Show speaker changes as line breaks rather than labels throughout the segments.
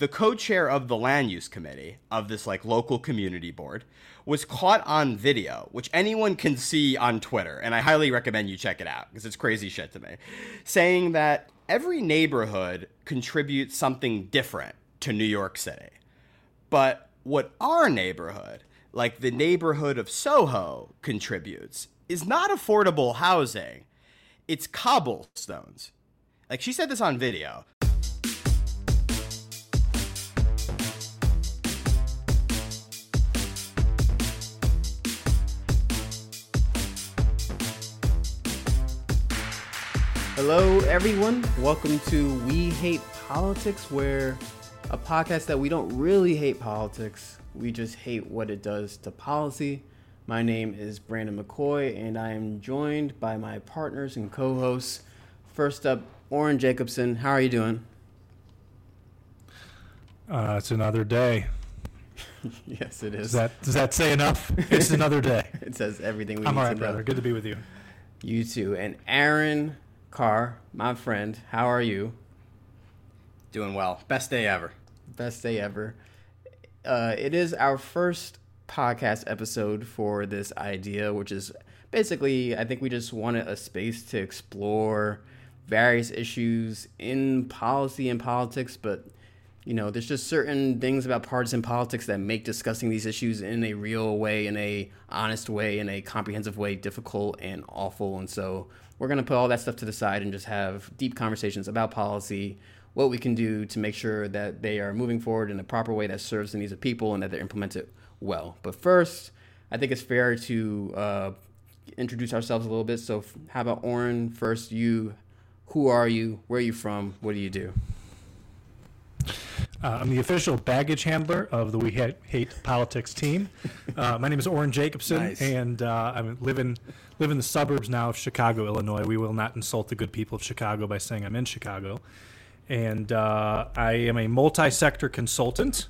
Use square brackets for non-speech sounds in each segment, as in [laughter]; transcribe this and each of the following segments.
the co-chair of the land use committee of this like local community board was caught on video, which anyone can see on Twitter, and I highly recommend you check it out because it's crazy shit to me, saying that every neighborhood contributes something different to New York City. But what our neighborhood, like the neighborhood of Soho, contributes is not affordable housing, it's cobblestones. Like she said this on video.
Hello, everyone. Welcome to We Hate Politics, where a podcast that we don't really hate politics, we just hate what it does to policy. My name is Brandon McCoy, and I am joined by my partners and co hosts. First up, Oren Jacobson. How are you doing?
Uh, it's another day. [laughs]
yes, it is.
Does that does that say enough? [laughs] It's another day.
it says everything we
I'm
need
all
to
right,
know.
brother. Good to be with you.
You too. And Aaron Carr, my friend, how are you?
Doing well. Best day ever.
Best day ever. Uh, it is our first podcast episode for this idea, which is basically, I think we just wanted a space to explore various issues in policy and politics, but you know, there's just certain things about partisan politics that make discussing these issues in a real way, in a honest way, in a comprehensive way, difficult and awful. And so we're gonna put all that stuff to the side and just have deep conversations about policy, what we can do to make sure that they are moving forward in a proper way that serves the needs of people and that they're implemented well. But first, I think it's fair to uh, introduce ourselves a little bit. So, how about Oren? First, you. Who are you? Where are you from? What do you do?
Uh, I'm the official baggage handler of the We Hate, Hate Politics team. Uh, my name is Oren Jacobson,
Nice.
and uh, I live in live in the suburbs now of Chicago, Illinois. We will not insult the good people of Chicago by saying I'm in Chicago. And uh, I am a multi-sector consultant,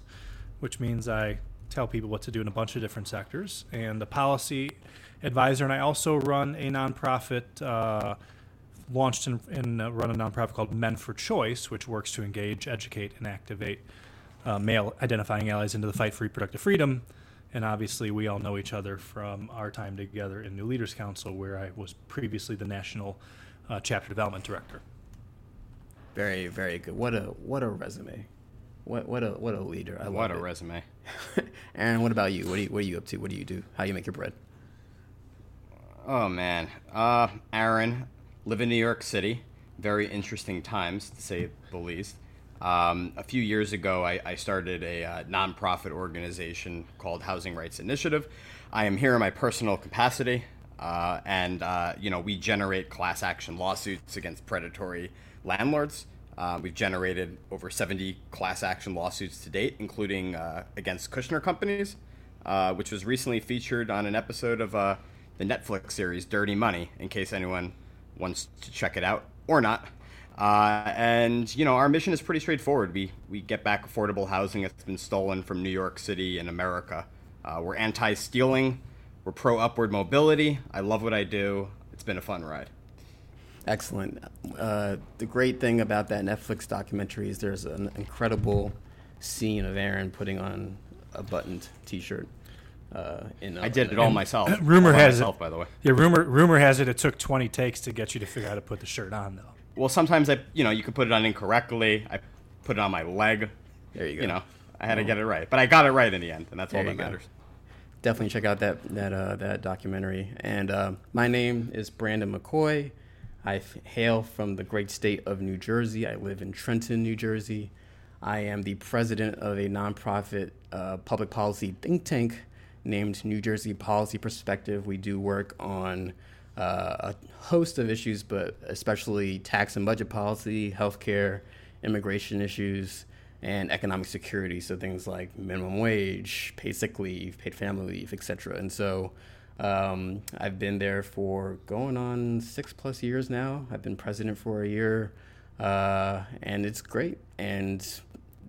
which means I tell people what to do in a bunch of different sectors, and a policy advisor. And I also run a nonprofit. Launched and, and uh, run a nonprofit called Men for Choice, which works to engage, educate, and activate uh, male identifying allies into the fight for reproductive freedom. And obviously, we all know each other from our time together in New Leaders Council, where I was previously the national uh, chapter development director.
Very, very good. What a what a resume. What what a what a leader. I love
What a
it.
resume. [laughs]
Aaron, what about you? What do you what are you up to? What do you do? How do you make your bread?
Oh man. Uh Aaron, live in New York City. Very interesting times to say the least. Um, a few years ago, I, I started a uh, nonprofit organization called Housing Rights Initiative. I am here in my personal capacity, uh, and uh, you know we generate class action lawsuits against predatory landlords. Uh, we've generated over 70 class action lawsuits to date, including uh, against Kushner companies, uh, which was recently featured on an episode of the Netflix series Dirty Money, in case anyone wants to check it out or not. Uh, and you know, our mission is pretty straightforward. We we get back affordable housing that's been stolen from New York City and America. Uh, we're anti-stealing. We're pro-upward mobility. I love what I do. It's been a fun ride.
Excellent. Uh, the great thing about that Netflix documentary is there's an incredible scene of Aaron putting on a buttoned T-shirt. Uh, in a,
I did it all myself.
rumor [coughs]
All by
has it-
by the way.
Yeah, rumor rumor has it it took 20 takes to get you to figure out how to put the shirt on, though.
Well, sometimes I, you know, you could put it on incorrectly. I put it on my leg.
There you go.
You know, I had to get it right, but I got it right in the end, and that's all that
you go.
matters.
definitely check out that that uh, that documentary. And uh, my name is Brandon McCoy. I f- hail from the great state of New Jersey. I live in Trenton, New Jersey. I am the president of a nonprofit uh, public policy think tank named New Jersey Policy Perspective. We do work on uh, a host of issues, but especially tax and budget policy, healthcare, immigration issues, and economic security. So things like minimum wage, paid sick leave, paid family leave, etc. And so um, I've been there for going on six plus years now. I've been president for a year, uh, and it's great. And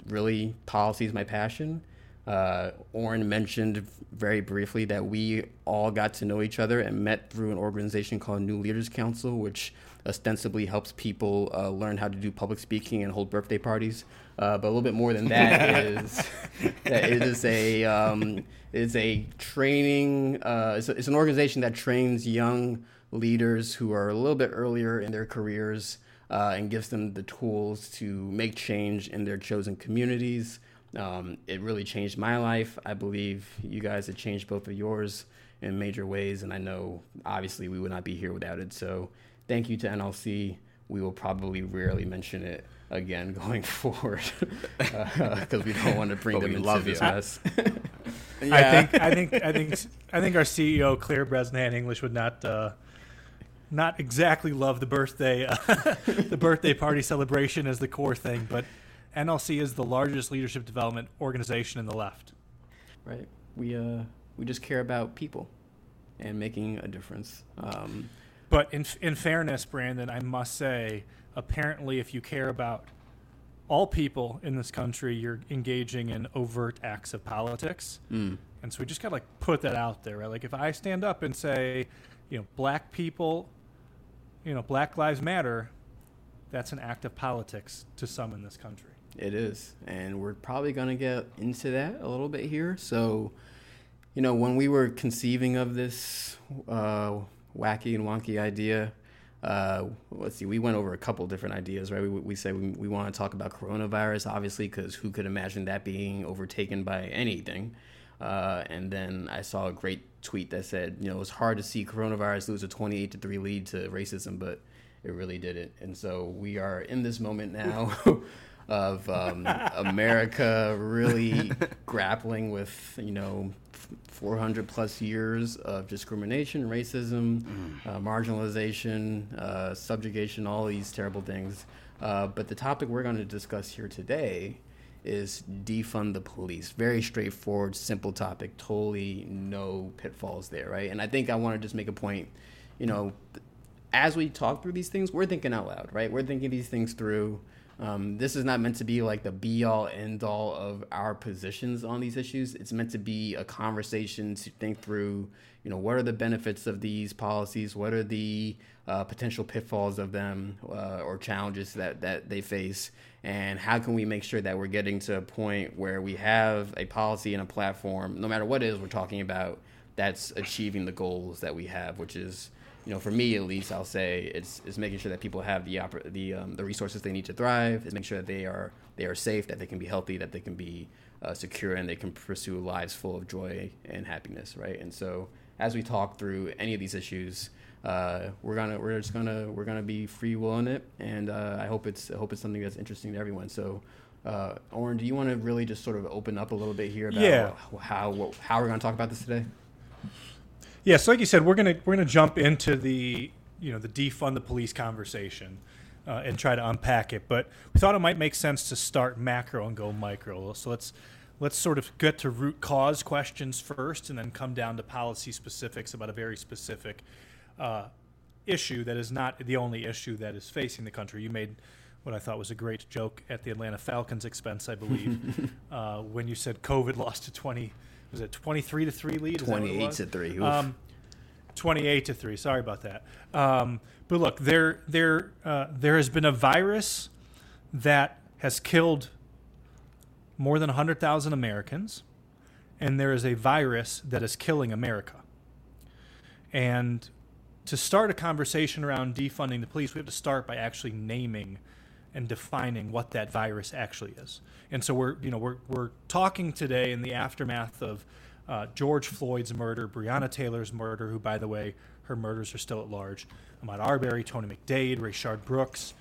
really, policy is my passion. Uh, Oren mentioned very briefly that we all got to know each other and met through an organization called New Leaders Council, which ostensibly helps people uh, learn how to do public speaking and hold birthday parties. Uh, but a little bit more than that [laughs] is that it is a um, is a training. Uh, it's, a, it's an organization that trains young leaders who are a little bit earlier in their careers uh, and gives them the tools to make change in their chosen communities. Um, it really changed my life. I believe you guys have changed both of yours in major ways, and I know obviously we would not be here without it. So thank you to NLC. We will probably rarely mention it again [laughs] going forward because uh, [laughs] we don't want to bring
But
them
we
into
love
this
you.
mess. [laughs]
I think I think I think I think our CEO Claire Bresnahan English would not uh, not exactly love the birthday uh, the birthday party celebration as the core thing, but NLC is the largest leadership development organization in the left.
right. We uh we just care about people and making a difference. Um,
But in in fairness, Brandon, I must say, apparently, if you care about all people in this country, you're engaging in overt acts of politics.
mm,
And so we just gotta like put that out there, right? Like if I stand up and say, you know, black people, you know, Black Lives Matter, that's an act of politics to some in this country.
It is. And we're probably going to get into that a little bit here. So, you know, when we were conceiving of this uh, wacky and wonky idea, uh, let's see, we went over a couple different ideas, right? We, we said we, we want to talk about coronavirus, obviously, because who could imagine that being overtaken by anything? Uh, and then I saw a great tweet that said, you know, it's hard to see coronavirus lose a 28 to 3 lead to racism, but it really didn't. And so we are in this moment now [laughs] of um, [laughs] America really [laughs] grappling with, you know, 400 plus years of discrimination, racism, uh, marginalization, uh, subjugation, all these terrible things. Uh, but the topic we're going to discuss here today is defund the police. Very straightforward, simple topic. Totally no pitfalls there, right? And I think I want to just make a point. You know, as we talk through these things, we're thinking out loud, right? We're thinking these things through. Um, this is not meant to be like the be all end all of our positions on these issues. It's meant to be a conversation to think through, you know, what are the benefits of these policies? What are the uh, potential pitfalls of them uh, or challenges that, that they face? And how can we make sure that we're getting to a point where we have a policy and a platform, no matter what it is we're talking about, that's achieving the goals that we have, which is you know, for me at least, I'll say it's, it's making sure that people have the oper- the um, the resources they need to thrive. Is making sure that they are they are safe, that they can be healthy, that they can be uh, secure, and they can pursue lives full of joy and happiness, right? And so, as we talk through any of these issues, uh, we're gonna we're just gonna we're gonna be free will in it, and uh, I hope it's I hope it's something that's interesting to everyone. So. Uh, Oren, do you want to really just sort of open up a little bit here about
Yeah.
how how we're going to talk about this today?
Yeah, so like you said, we're gonna we're gonna jump into the you know the defund the police conversation uh, and try to unpack it. But we thought it might make sense to start macro and go micro. So let's let's sort of get to root cause questions first, and then come down to policy specifics about a very specific uh, issue that is not the only issue that is facing the country. You made what I thought was a great joke at the Atlanta Falcons' expense, I believe, [laughs] uh, when you said COVID lost to twenty. Was it twenty three to three lead? Is that what it
28 to 3. Oof.
Um, 28 to 3 sorry about that um, but look there there uh, there has been a virus that has killed more than 100,000 Americans and there is a virus that is killing America and to start a conversation around defunding the police we have to start by actually naming and defining what that virus actually is. And so we're, you know, we're, we're talking today in the aftermath of uh, George Floyd's murder, Breonna Taylor's murder, who, by the way, her murders are still at large, Ahmaud Arbery, Tony McDade, Rayshard Brooks.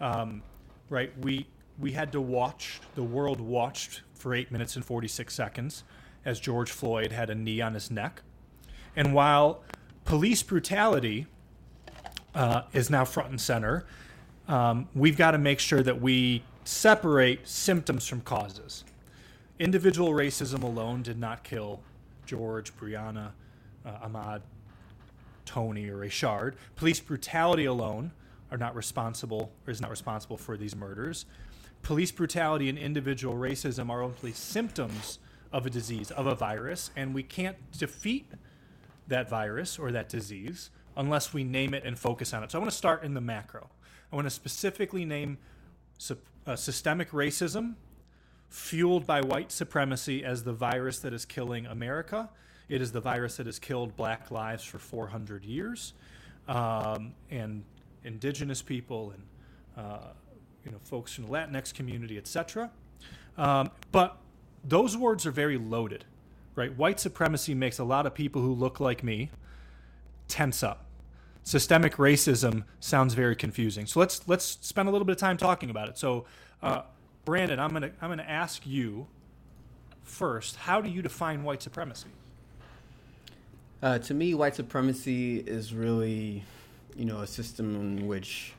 Um, right? We, we had to watch, the world watched for eight minutes and 46 seconds as George Floyd had a knee on his neck. And while police brutality uh, is now front and center, um, we've got to make sure that we separate symptoms from causes. Individual racism alone did not kill George, Breonna, uh, Ahmaud, Tony, or Rayshard. Police brutality alone are not responsible or is not responsible for these murders. Police brutality and individual racism are only symptoms of a disease, of a virus, and we can't defeat that virus or that disease unless we name it and focus on it. So I want to start in the macro. I want to specifically name uh, systemic racism fueled by white supremacy as the virus that is killing America. It is the virus that has killed black lives for 400 years, um, and indigenous people and uh, you know folks from the Latinx community, etc. Um, but those words are very loaded, right? White supremacy makes a lot of people who look like me tense up. Systemic racism sounds very confusing. So let's let's spend a little bit of time talking about it. So, uh, Brandon, I'm gonna I'm gonna ask you first. How do you define white supremacy?
Uh, to me, white supremacy is really, you know, a system in which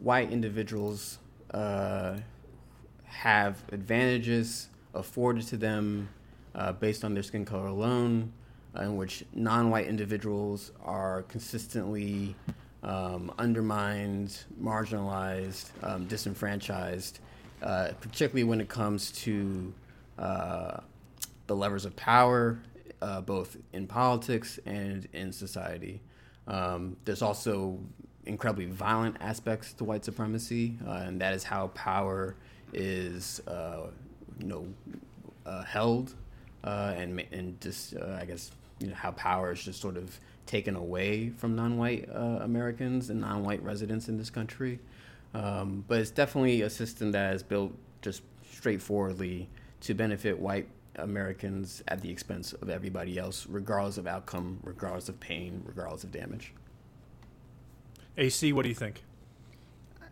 white individuals uh, have advantages afforded to them uh, based on their skin color alone, in which non-white individuals are consistently um, undermined, marginalized, um, disenfranchised, uh, particularly when it comes to uh, the levers of power, uh, both in politics and in society. Um, there's also incredibly violent aspects to white supremacy, uh, and that is how power is, uh, you know, uh, held, uh, and and just uh, I guess you know how power is just sort of taken away from non-white uh, Americans and non-white residents in this country. Um, but it's definitely a system that is built just straightforwardly to benefit white Americans at the expense of everybody else, regardless of outcome, regardless of pain, regardless of damage.
AC, what do you think?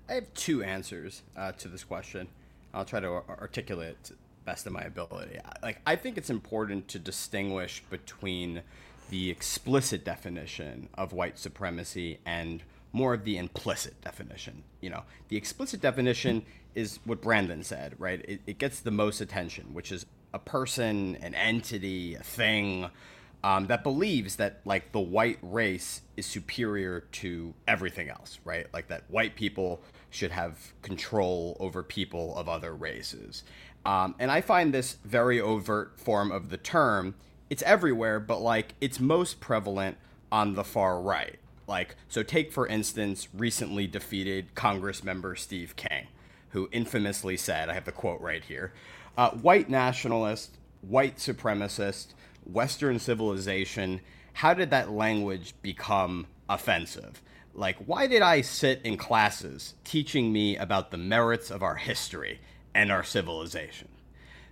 I have two answers uh, to this question. I'll try to articulate it best of my ability. Like, I think it's important to distinguish between the explicit definition of white supremacy and more of the implicit definition. You know, the explicit definition is what Brandon said, right? It, it gets the most attention, which is a person, an entity, a thing um, that believes that like the white race is superior to everything else, right? Like that white people should have control over people of other races. Um, and I find this very overt form of the term. It's everywhere, but like it's most prevalent on the far right. Like, so take for instance, recently defeated Congress member Steve King, who infamously said, I have the quote right here uh, white nationalist, white supremacist, Western civilization, how did that language become offensive? Like, why did I sit in classes teaching me about the merits of our history and our civilization?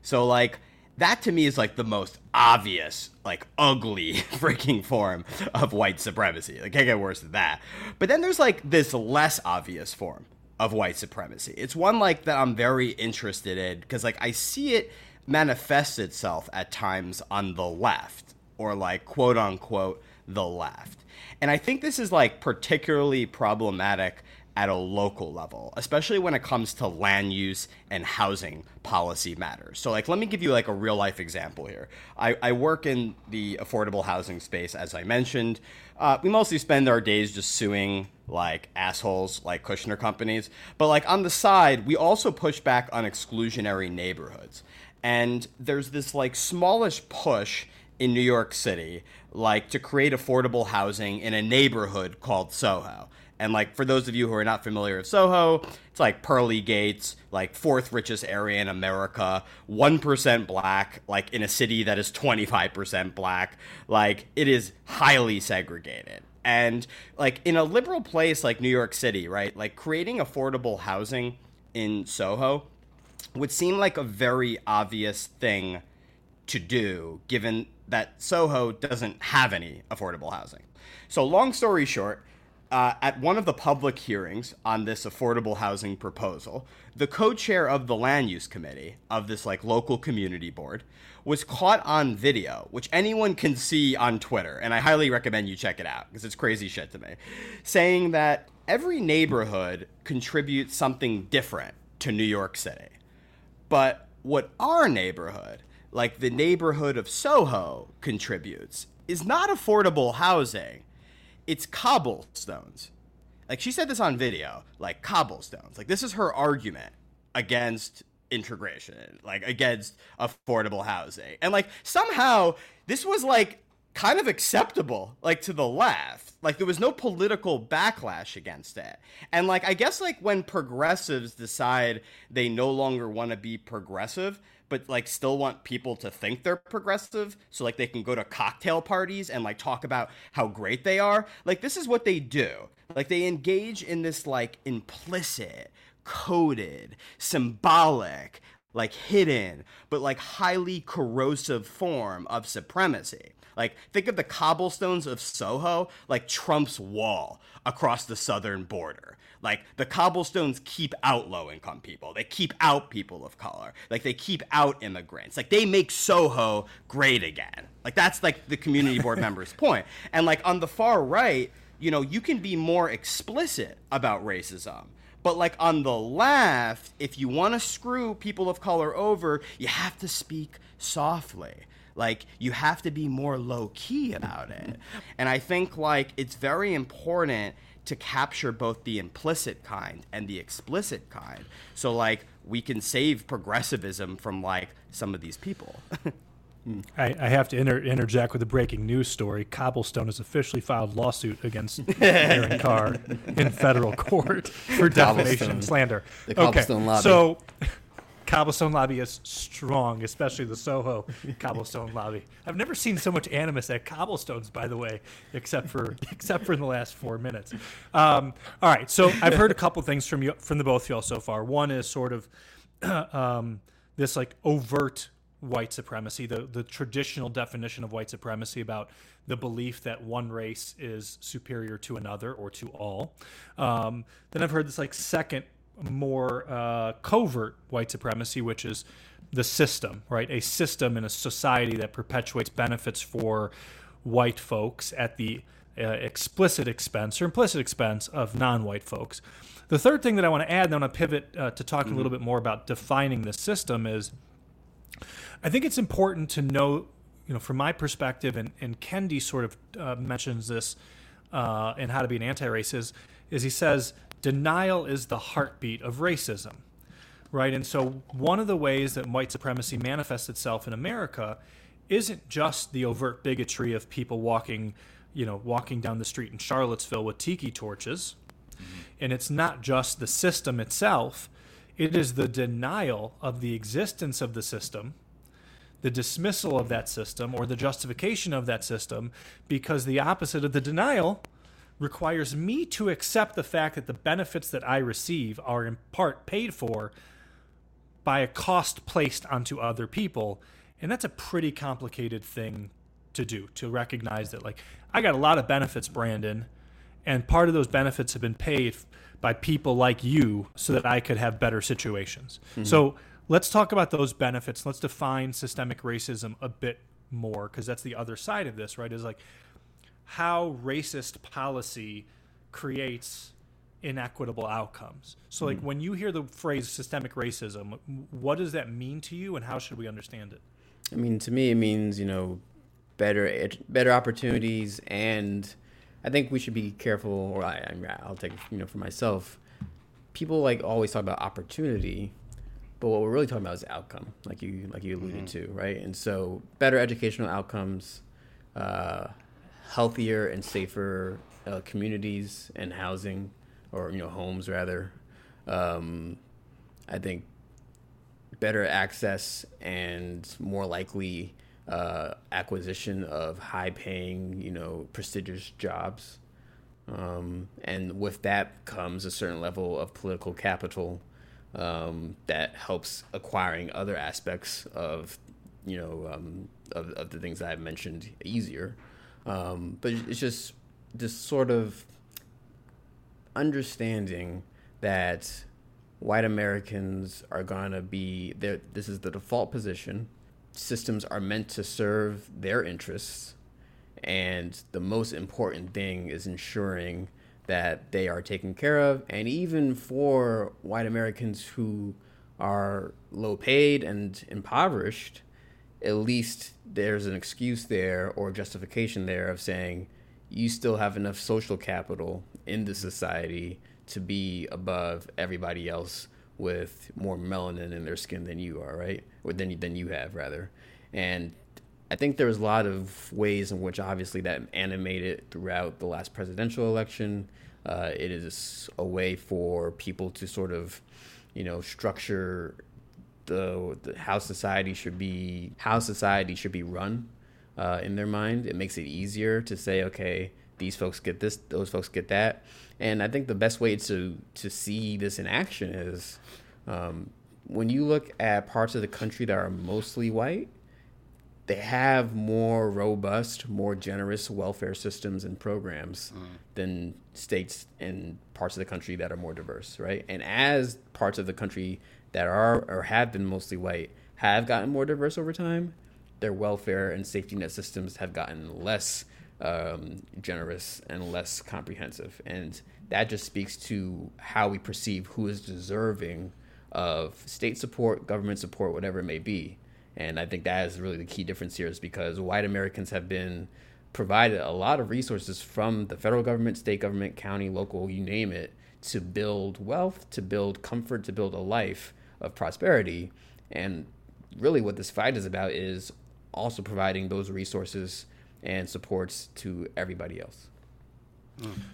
So, like, that to me is like the most obvious, like ugly [laughs] freaking form of white supremacy. Like, can't get worse than that. But then there's like this less obvious form of white supremacy. It's one like that I'm very interested in because like I see it manifest itself at times on the left or like quote unquote the left. And I think this is like particularly problematic at a local level, especially when it comes to land use and housing policy matters. So, like, let me give you like a real life example here. I, I work in the affordable housing space, as I mentioned. Uh, we mostly spend our days just suing like assholes like Kushner companies, but like on the side, we also push back on exclusionary neighborhoods. And there's this like smallish push in New York City, like to create affordable housing in a neighborhood called Soho. And like for those of you who are not familiar with Soho, it's like pearly gates, like fourth richest area in America, 1% black, like in a city that is 25% black. Like it is highly segregated. And like in a liberal place like New York City, right? Like creating affordable housing in Soho would seem like a very obvious thing to do given that Soho doesn't have any affordable housing. So long story short, uh, at one of the public hearings on this affordable housing proposal, the co-chair of the land use committee of this like local community board was caught on video, which anyone can see on Twitter, and I highly recommend you check it out because it's crazy shit to me, saying that every neighborhood contributes something different to New York City. But what our neighborhood, like the neighborhood of Soho, contributes is not affordable housing it's cobblestones. Like she said this on video, like cobblestones. Like this is her argument against integration, like against affordable housing. And like somehow this was like kind of acceptable like to the left like there was no political backlash against it and like i guess like when progressives decide they no longer want to be progressive but like still want people to think they're progressive so like they can go to cocktail parties and like talk about how great they are. Like this is what they do. Like they engage in this like implicit coded symbolic like hidden but like highly corrosive form of supremacy. Like, think of the cobblestones of Soho like Trump's wall across the southern border. Like, the cobblestones keep out low income people, they keep out people of color, like, they keep out immigrants. Like, they make Soho great again. Like, that's like the community board [laughs] member's point. And, like, on the far right, you know, you can be more explicit about racism. But like on the left, if you want to screw people of color over, you have to speak softly. Like you have to be more low key about it. And I think like it's very important to capture both the implicit kind and the explicit kind. So like we can save progressivism from like some of these people. [laughs]
I, I, have to inter- interject with a breaking news story. Cobblestone has officially filed lawsuit against Aaron [laughs] Carr in federal court for defamation and slander.
The Cobblestone okay, lobby.
So cobblestone lobby is strong, especially the Soho [laughs] cobblestone lobby. I've never seen so much animus at cobblestones, by the way, except for [laughs] except for in the last four minutes. Um, all right, so I've heard a couple things from you from the both of y'all so far. One is sort of [clears throat] um, this like overt white supremacy, the the traditional definition of white supremacy about the belief that one race is superior to another or to all. Um, then I've heard this like second more uh, covert white supremacy, which is the system, right? A system in a society that perpetuates benefits for white folks at the uh, explicit expense or implicit expense of non-white folks. The third thing that I want to add, and I want to pivot uh, to talk mm-hmm. a little bit more about defining the system, is I think it's important to know, you know, from my perspective, and, and Kendi sort of uh, mentions this uh, in How to Be an Anti-Racist, is he says denial is the heartbeat of racism, right? And so, one of the ways that white supremacy manifests itself in America isn't just the overt bigotry of people walking, you know, walking down the street in Charlottesville with tiki torches, mm-hmm. and it's not just the system itself. It is the denial of the existence of the system the dismissal of that system or the justification of that system because the opposite of the denial requires me to accept the fact that the benefits that I receive are in part paid for by a cost placed onto other people. And that's a pretty complicated thing to do, to recognize that, like, I got a lot of benefits, Brandon, and part of those benefits have been paid by people like you so that I could have better situations. Mm-hmm. So let's talk about those benefits. Let's define systemic racism a bit more because that's the other side of this, right? Is like, how racist policy creates inequitable outcomes. So, like, mm. when you hear the phrase systemic racism, what does that mean to you, and how should we understand it?
I mean, to me, it means you know better better opportunities, and I think we should be careful. Or I, I'll take you know for myself. People like always talk about opportunity, but what we're really talking about is outcome, like you like you alluded mm-hmm. to, right? And so, better educational outcomes. Uh, healthier and safer uh, communities and housing, or you know homes rather. Um, I think better access and more likely uh, acquisition of high-paying, you know, prestigious jobs. Um, and with that comes a certain level of political capital um, that helps acquiring other aspects of, you know, um, of, of the things I've mentioned easier. Um, but it's just just sort of understanding that white Americans are gonna be there. This is the default position. Systems are meant to serve their interests, and the most important thing is ensuring that they are taken care of. And even for white Americans who are low paid and impoverished, at least there's an excuse there or justification there of saying you still have enough social capital in the society to be above everybody else with more melanin in their skin than you are, right? Or than than you have rather. And I think there was a lot of ways in which obviously that animated throughout the last presidential election. Uh, it is a way for people to sort of, you know, structure the, the how society should be how society should be run uh, in their mind. It makes it easier to say, okay, these folks get this, those folks get that, and I think the best way to to see this in action is um, when you look at parts of the country that are mostly white. They have more robust, more generous welfare systems and programs mm. than states and parts of the country that are more diverse, right? And as parts of the country that are or have been mostly white have gotten more diverse over time, their welfare and safety net systems have gotten less um, generous and less comprehensive. And that just speaks to how we perceive who is deserving of state support, government support, whatever it may be. And I think that is really the key difference here is because white Americans have been provided a lot of resources from the federal government, state government, county, local, you name it, to build wealth, to build comfort, to build a life of prosperity. And really, what this fight is about is also providing those resources and supports to everybody else.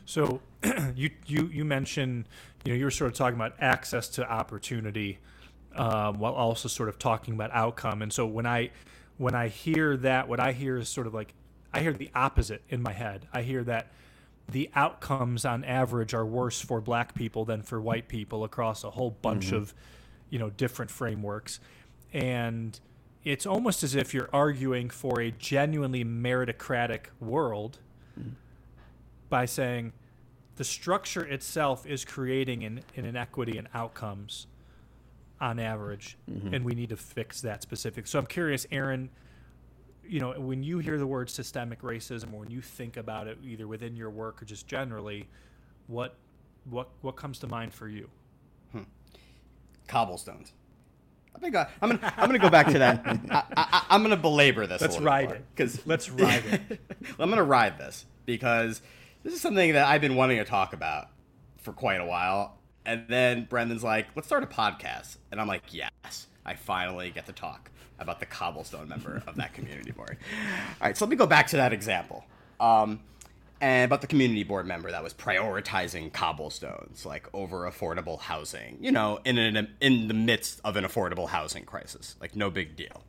So, [clears throat] you you you mentioned you know you were sort of talking about access to opportunity, um, while also sort of talking about outcome. And so when I when I hear that, what I hear is sort of like I hear the opposite in my head. I hear that the outcomes on average are worse for black people than for white people across a whole bunch mm-hmm. of you know different frameworks and it's almost as if you're arguing for a genuinely meritocratic world mm-hmm. by saying the structure itself is creating an, an inequity in outcomes on average mm-hmm. and we need to fix that specific so i'm curious aaron you know when you hear the word systemic racism or when you think about it either within your work or just generally what what what comes to mind for you hmm
cobblestones. I think I, am gonna I'm gonna go back to that. I, am gonna belabor this.
Let's ride it because let's [laughs] ride it.
I'm gonna ride this because this is something that I've been wanting to talk about for quite a while. And then Brandon's like, "Let's start a podcast," and I'm like, "Yes, I finally get to talk about the cobblestone member of that community board." All right, so let me go back to that example. Um, and about the community board member that was prioritizing cobblestones like over affordable housing you know in an, in the midst of an affordable housing crisis like no big deal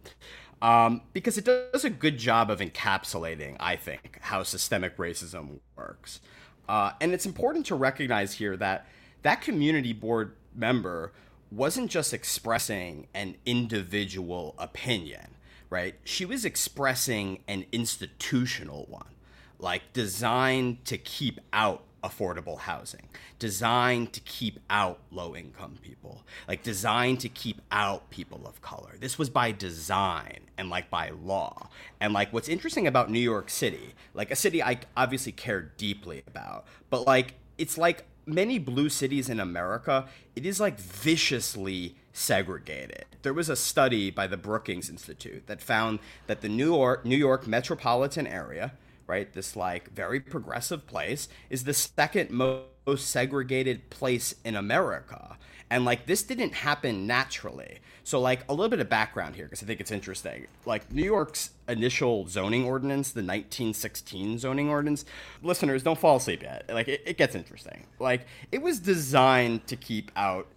um, because it does a good job of encapsulating i think how systemic racism works uh, and it's important to recognize here that that community board member wasn't just expressing an individual opinion right she was expressing an institutional one like designed to keep out affordable housing, designed to keep out low income people, like designed to keep out people of color. This was by design and like by law. And like what's interesting about New York City, like a city I obviously care deeply about, but like it's like many blue cities in America, it is like viciously segregated. There was a study by the Brookings Institute that found that the New York New York metropolitan area right? This like very progressive place is the second most segregated place in America. And like this didn't happen naturally. So like a little bit of background here because I think it's interesting. Like New York's initial zoning ordinance, the 1916 zoning ordinance, listeners don't fall asleep yet. Like it, it gets interesting. Like it was designed to keep out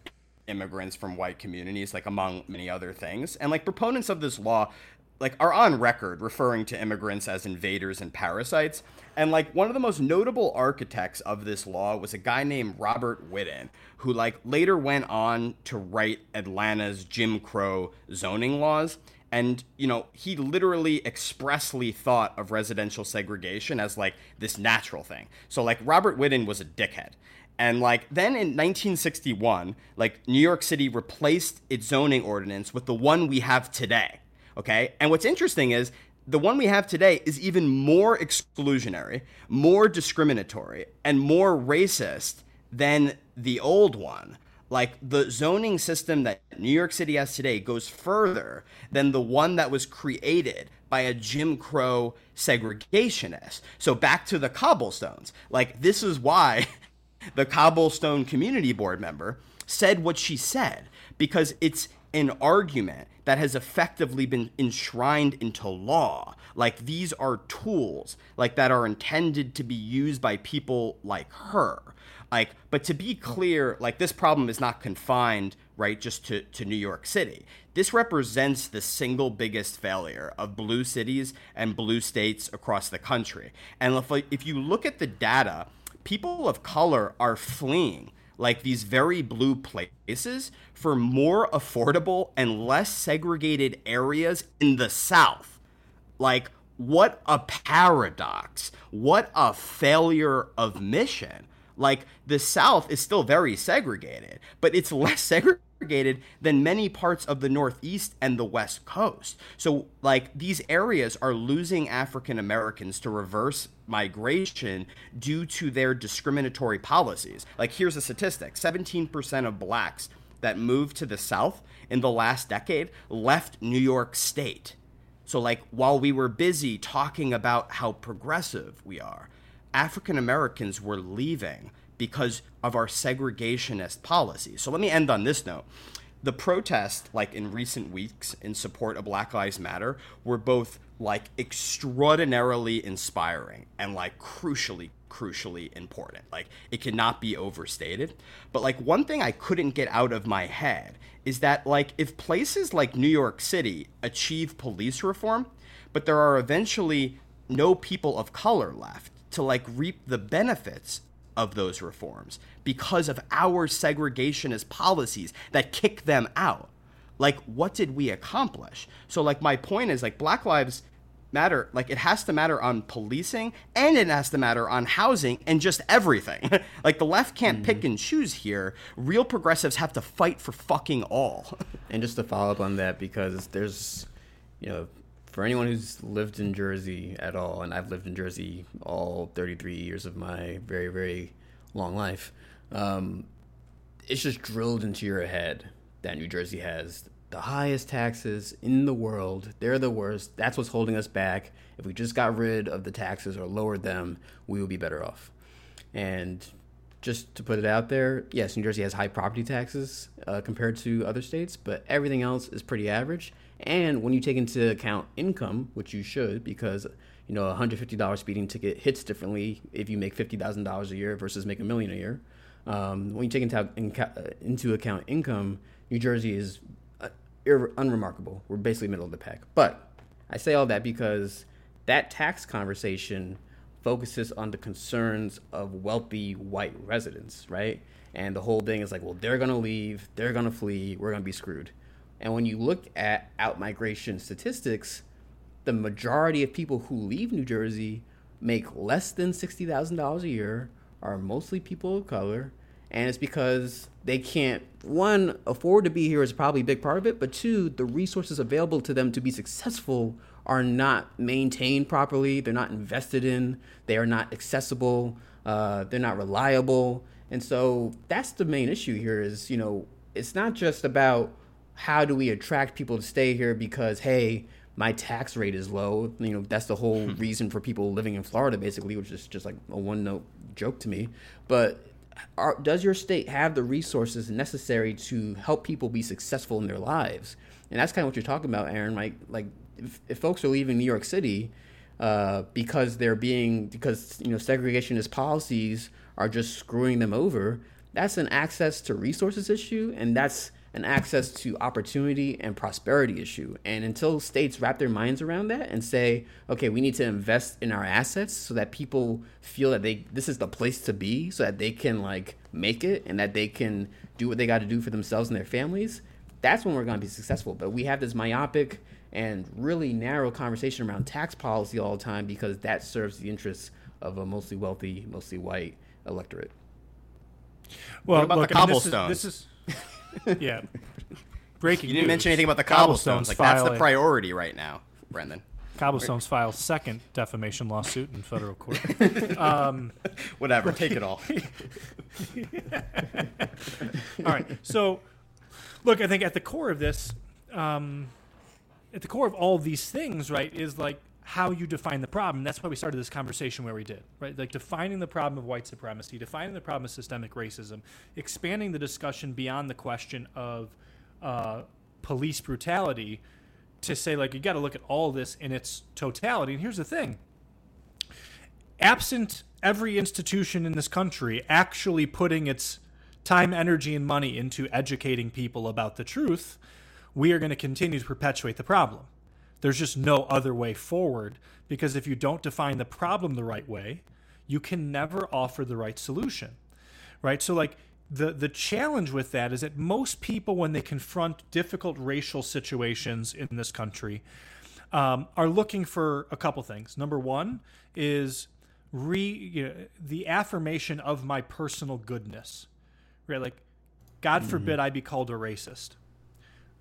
immigrants from white communities like among many other things and like proponents of this law like are on record referring to immigrants as invaders and parasites. And like one of the most notable architects of this law was a guy named Robert Whitten, who like later went on to write Atlanta's Jim Crow zoning laws. And you know, he literally expressly thought of residential segregation as like this natural thing. So like Robert Whitten was a dickhead. And like then in 1961, like New York City replaced its zoning ordinance with the one we have today Okay. And what's interesting is the one we have today is even more exclusionary, more discriminatory, and more racist than the old one. Like the zoning system that New York City has today goes further than the one that was created by a Jim Crow segregationist. So back to the cobblestones. Like this is why [laughs] the cobblestone community board member said what she said because it's an argument that has effectively been enshrined into law. Like these are tools like that are intended to be used by people like her. Like, but to be clear, like this problem is not confined, right, just to, to New York City. This represents the single biggest failure of blue cities and blue states across the country. And if, if you look at the data, people of color are fleeing like these very blue places for more affordable and less segregated areas in the South. Like, what a paradox. What a failure of mission. Like, the South is still very segregated, but it's less [laughs] segregated than many parts of the Northeast and the West Coast. So, like, these areas are losing African Americans to reverse migration due to their discriminatory policies. Like, here's a statistic 17% of blacks that moved to the South in the last decade left New York State. So, like, while we were busy talking about how progressive we are, African Americans were leaving because of our segregationist policies. So let me end on this note. The protests, like in recent weeks in support of Black Lives Matter, were both like extraordinarily inspiring and like crucially crucially important. Like it cannot be overstated. But like one thing I couldn't get out of my head is that like if places like New York City achieve police reform, but there are eventually no people of color left to like reap the benefits of those reforms because of our segregationist policies that kick them out. Like, what did we accomplish? So, like, my point is, like, Black Lives Matter, like, it has to matter on policing and it has to matter on housing and just everything. [laughs] like, the left can't mm-hmm. pick and choose here. Real progressives have to fight for fucking all. [laughs]
and just to follow up on that, because there's, you know, for anyone who's lived in Jersey at all, and I've lived in Jersey all 33 years of my very, very long life, um, it's just drilled into your head that New Jersey has the highest taxes in the world. They're the worst. That's what's holding us back. If we just got rid of the taxes or lowered them, we would be better off. And just to put it out there, yes, New Jersey has high property taxes uh, compared to other states, but everything else is pretty average. And when you take into account income, which you should, because you know a hundred fifty dollars speeding ticket hits differently if you make fifty thousand dollars a year versus make a million a year. Um, when you take into, uh, into account income, New Jersey is uh, unremarkable. We're basically middle of the pack. But I say all that because that tax conversation focuses on the concerns of wealthy white residents, right? And the whole thing is like, well, they're gonna leave, they're gonna flee, we're gonna be screwed. And when you look at out migration statistics, the majority of people who leave New Jersey make less than $60,000 a year, are mostly people of color, and it's because they can't one afford to be here is probably a big part of it, but two, the resources available to them to be successful are not maintained properly, they're not invested in, they are not accessible, uh, they're not reliable. And so that's the main issue here is, you know, it's not just about how do we attract people to stay here because hey my tax rate is low? You know that's the whole hmm. reason for people living in florida basically which is just like a one note joke to me. But are, does your state have the resources necessary to help people be successful in their lives? And that's kind of what you're talking about aaron. Like like if, if folks are leaving new york city uh, because they're being because you know segregationist policies are just screwing them over that's an access to resources issue and that's an access to opportunity and prosperity issue. And until states wrap their minds around that and say, okay, we need to invest in our assets so that people feel that they this is the place to be so that they can like make it and that they can do what they got to do for themselves and their families, that's when we're going to be successful. But we have this myopic and really narrow conversation around tax policy all the time because that serves the interests of a mostly wealthy, mostly white electorate.
Well, what about look, the cobblestones? this is,
this is yeah. Breaking.
You didn't news. mention anything about the cobblestones. Like that's the priority right now, Brandon.
Cobblestones file second defamation lawsuit in federal court. [laughs]
um, Whatever, take it all. [laughs]
all right. So, look, I think at the core of this, um, at the core of all these things, right, is like how you define the problem. That's why we started this conversation where we did, right? Like defining the problem of white supremacy, defining the problem of systemic racism, expanding the discussion beyond the question of uh, police brutality to say, like, you got to look at all this in its totality. And here's the thing absent every institution in this country actually putting its time, energy, and money into educating people about the truth, we are going to continue to perpetuate the problem. There's just no other way forward because if you don't define the problem the right way, you can never offer the right solution. Right? So like the the challenge with that is that most people when they confront difficult racial situations in this country um, are looking for a couple things. Number one is re you know, the affirmation of my personal goodness, right? Like, God mm-hmm. forbid I be called a racist.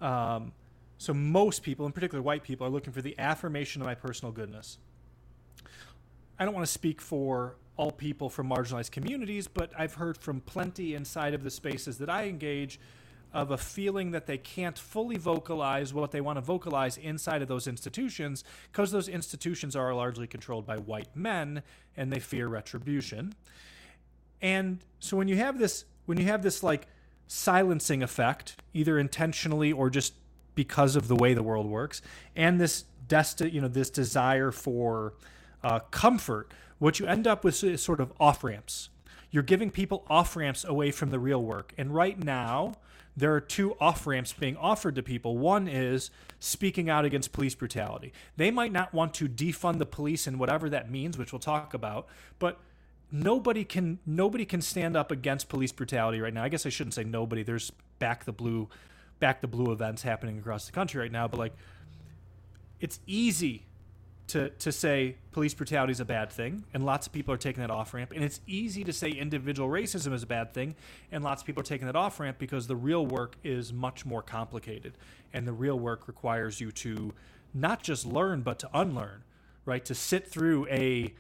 Um, so most people, in particular white people, are looking for the affirmation of my personal goodness. I don't want to speak for all people from marginalized communities, but I've heard from plenty inside of the spaces that I engage of a feeling that they can't fully vocalize what they want to vocalize inside of those institutions because those institutions are largely controlled by white men and they fear retribution. And so when you have this when you have this like silencing effect, either intentionally or just because of the way the world works, and this desti- you know this desire for uh, comfort, what you end up with is sort of off ramps. You're giving people off ramps away from the real work, and right now there are two off ramps being offered to people. One is speaking out against police brutality. They might not want to defund the police and whatever that means, which we'll talk about, but nobody can nobody can stand up against police brutality right now. I guess I shouldn't say nobody. There's back the blue back the blue events happening across the country right now, but like it's easy to to say police brutality is a bad thing, and lots of people are taking that off ramp. And it's easy to say individual racism is a bad thing, and lots of people are taking that off ramp because the real work is much more complicated, and the real work requires you to not just learn but to unlearn, right? To sit through a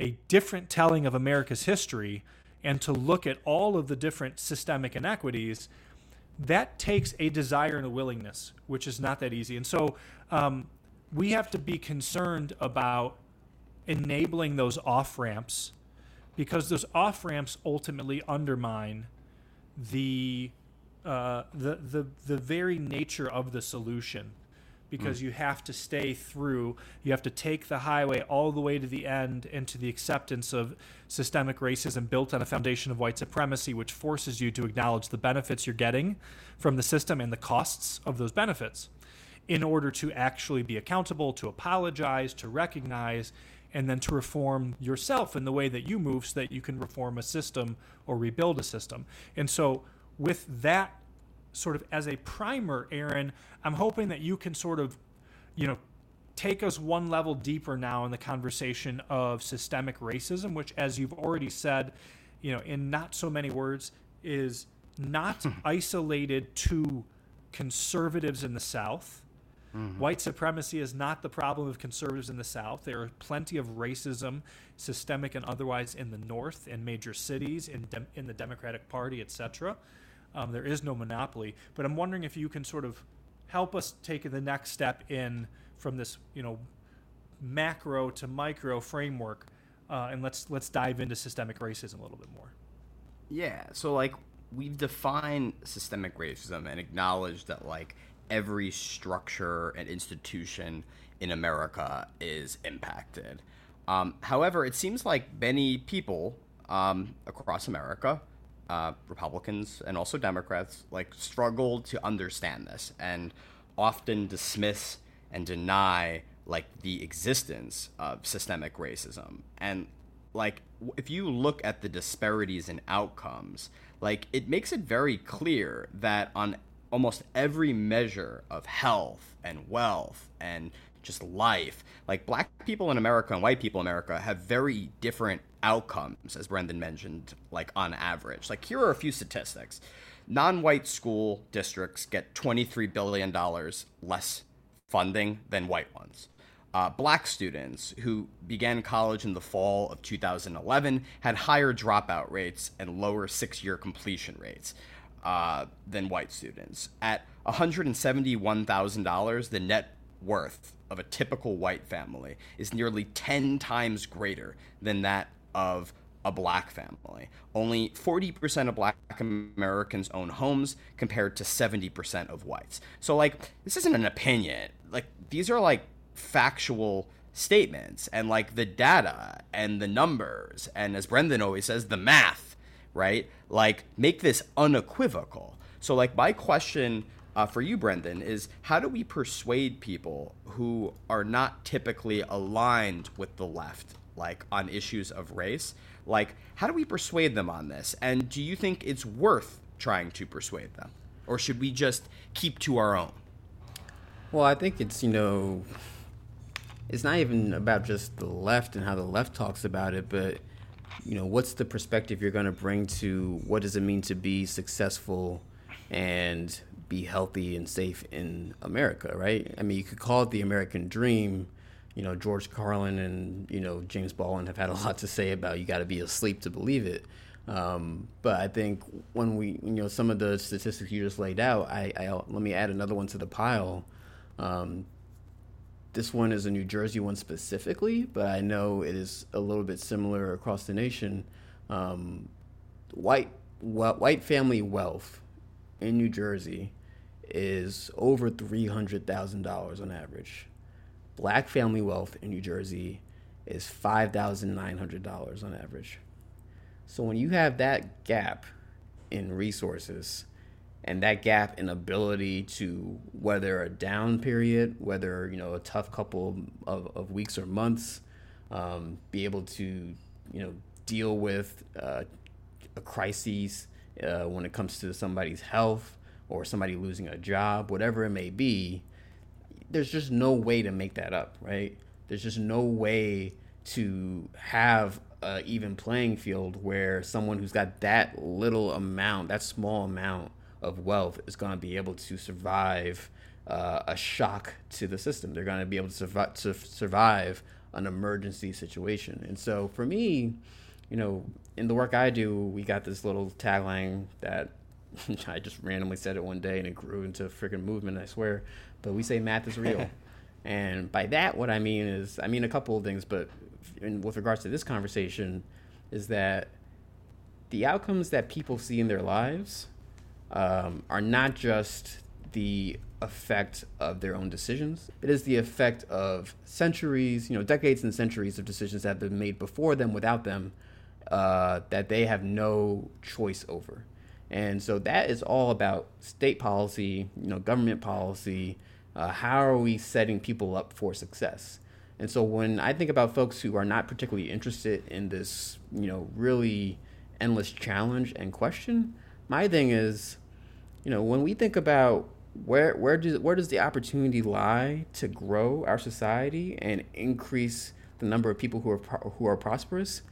a different telling of America's history and to look at all of the different systemic inequities that takes a desire and a willingness, which is not that easy. And so um, we have to be concerned about enabling those off ramps because those off ramps ultimately undermine the, uh, the the the very nature of the solution because mm. you have to stay through. You have to take the highway all the way to the end into the acceptance of systemic racism built on a foundation of white supremacy, which forces you to acknowledge the benefits you're getting from the system and the costs of those benefits in order to actually be accountable, to apologize, to recognize, and then to reform yourself in the way that you move so that you can reform a system or rebuild a system. And so, with that sort of as a primer, Aaron, I'm hoping that you can sort of, you know, take us one level deeper now in the conversation of systemic racism, which, as you've already said, you know, in not so many words, is not isolated to conservatives in the South. Mm-hmm. White supremacy is not the problem of conservatives in the South. There are plenty of racism, systemic and otherwise, in the North, in major cities, in, de- in the Democratic Party, etc. Um, there is no monopoly. But I'm wondering if you can sort of help us take the next step in from this, you know, macro to micro framework, uh, and let's let's dive into systemic racism a little bit more.
Yeah. So like we've defined systemic racism and acknowledged that like every structure and institution in America is impacted. Um, however, it seems like many people um, across America uh, Republicans and also Democrats like struggle to understand this and often dismiss and deny like the existence of systemic racism. And like if you look at the disparities in outcomes like it makes it very clear that on almost every measure of health and wealth and just life. Like black people in America and white people in America have very different outcomes, as Brandon mentioned, like on average. Like here are a few statistics. Non-white school districts get $23 billion less funding than white ones. Uh, black students who began college in the fall of 2011 had higher dropout rates and lower six year completion rates uh, than white students. At $171,000, the net worth of a typical white family is nearly 10 times greater than that of a black family. Only 40% of black Americans own homes compared to 70% of whites. So, like, this isn't an opinion. Like, these are like factual statements and like the data and the numbers and as Brandon always says the math right like make this unequivocal so like my question uh, for you Brandon is how do we persuade people who are not typically aligned with the left like on issues of race? Like how do we persuade them on this? And do you think it's worth trying to persuade them? Or should we just keep to our own?
Well i think it's you know it's not even about just the left and how the left talks about it, but you know, what's the perspective you're going to bring to what does it mean to be successful and be healthy and safe in America, right? I mean, you could call it the American dream. You know, George Carlin and you know James Baldwin have had a [laughs] lot to say about you got to be asleep to believe it. Um, but I think when we, you know, some of the statistics you just laid out, I, I let me add another one to the pile. Um, this one is a New Jersey one specifically, but I know it is a little bit similar across the nation. Um, white white family wealth in New Jersey is over three hundred thousand dollars on average. Black family wealth in New Jersey is five thousand nine hundred dollars on average. So when you have that gap in resources, and that gap in ability to weather a down period, whether you know a tough couple of, of weeks or months, um, be able to you know deal with uh, a crisis uh, when it comes to somebody's health or somebody losing a job, whatever it may be. There's just no way to make that up, right? There's just no way to have an even playing field where someone who's got that little amount, that small amount of wealth is going to be able to survive uh, a shock to the system. They're going to be able to survive, to survive an emergency situation. And so for me, you know, in the work I do, we got this little tagline that [laughs] I just randomly said it one day and it grew into a freaking movement, I swear. But we say math is real. [laughs] and by that, what I mean is, I mean a couple of things, but in, with regards to this conversation, is that the outcomes that people see in their lives um, are not just the effect of their own decisions. It is the effect of centuries, you know, decades and centuries of decisions that have been made before them, without them, uh, that they have no choice over. And so that is all about state policy, you know, government policy. Uh, how are we setting people up for success? And so when I think about folks who are not particularly interested in this, you know, really endless challenge and question, my thing is, you know, when we think about where where does where does the opportunity lie to grow our society and increase the number of people who are who are prosperous?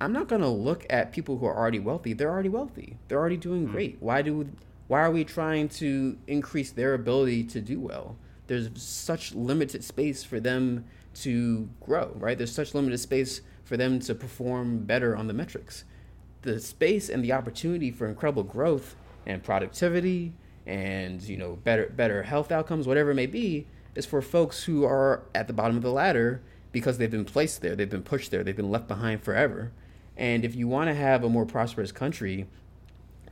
I'm not going to look at people who are already wealthy. They're already wealthy. They're already doing mm-hmm. great. Why do why are we trying to increase their ability to do well? There's such limited space for them to grow, right? There's such limited space for them to perform better on the metrics. The space and the opportunity for incredible growth and productivity and you know better better health outcomes whatever it may be is for folks who are at the bottom of the ladder because they've been placed there they've been pushed there they've been left behind forever and if you want to have a more prosperous country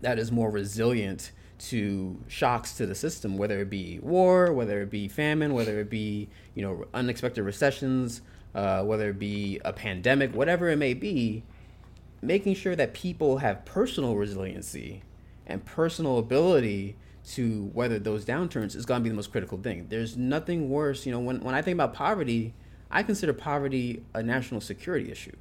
that is more resilient to shocks to the system whether it be war whether it be famine whether it be you know unexpected recessions uh, whether it be a pandemic whatever it may be making sure that people have personal resiliency and personal ability to weather those downturns is going to be the most critical thing. There's nothing worse. You know, when, when I think about poverty, I consider poverty a national security issue.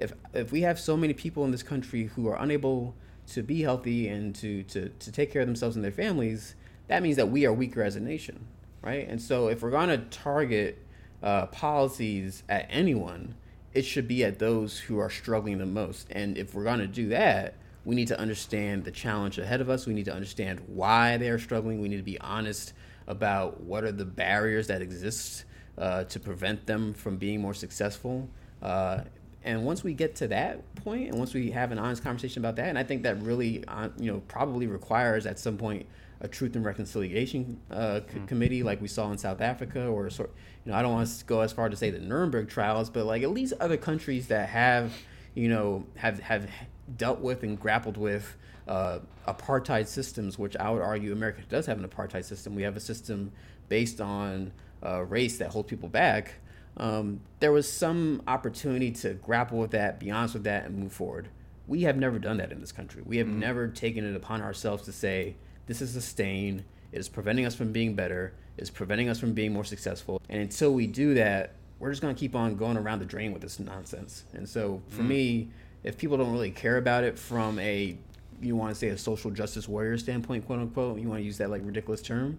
If, if we have so many people in this country who are unable to be healthy and to, to, to take care of themselves and their families, that means that we are weaker as a nation, right? And so if we're to target uh, policies at anyone, it should be at those who are struggling the most. And if we're to do that, we need to understand the challenge ahead of us. We need to understand why they are struggling. We need to be honest about what are the barriers that exist uh, to prevent them from being more successful. Uh, and once we get to that point, and once we have an honest conversation about that, and I think that really, uh, you know, probably requires at some point a truth and reconciliation uh, c- committee like we saw in South Africa, or sort. You know, I don't want to go as far to say the Nuremberg trials, but like at least other countries that have, you know, have have dealt with and grappled with uh, apartheid systems, which I would argue America does have an apartheid system. We have a system based on uh, race that holds people back. Um, there was some opportunity to grapple with that, be honest with that, and move forward. We have never done that in this country. We have mm. never taken it upon ourselves to say, this is a stain, it is preventing us from being better, it is preventing us from being more successful. And until we do that, we're just going to keep on going around the drain with this nonsense. And so for mm. me, if people don't really care about it from a you want to say a social justice warrior standpoint, quote unquote, you want to use that like ridiculous term,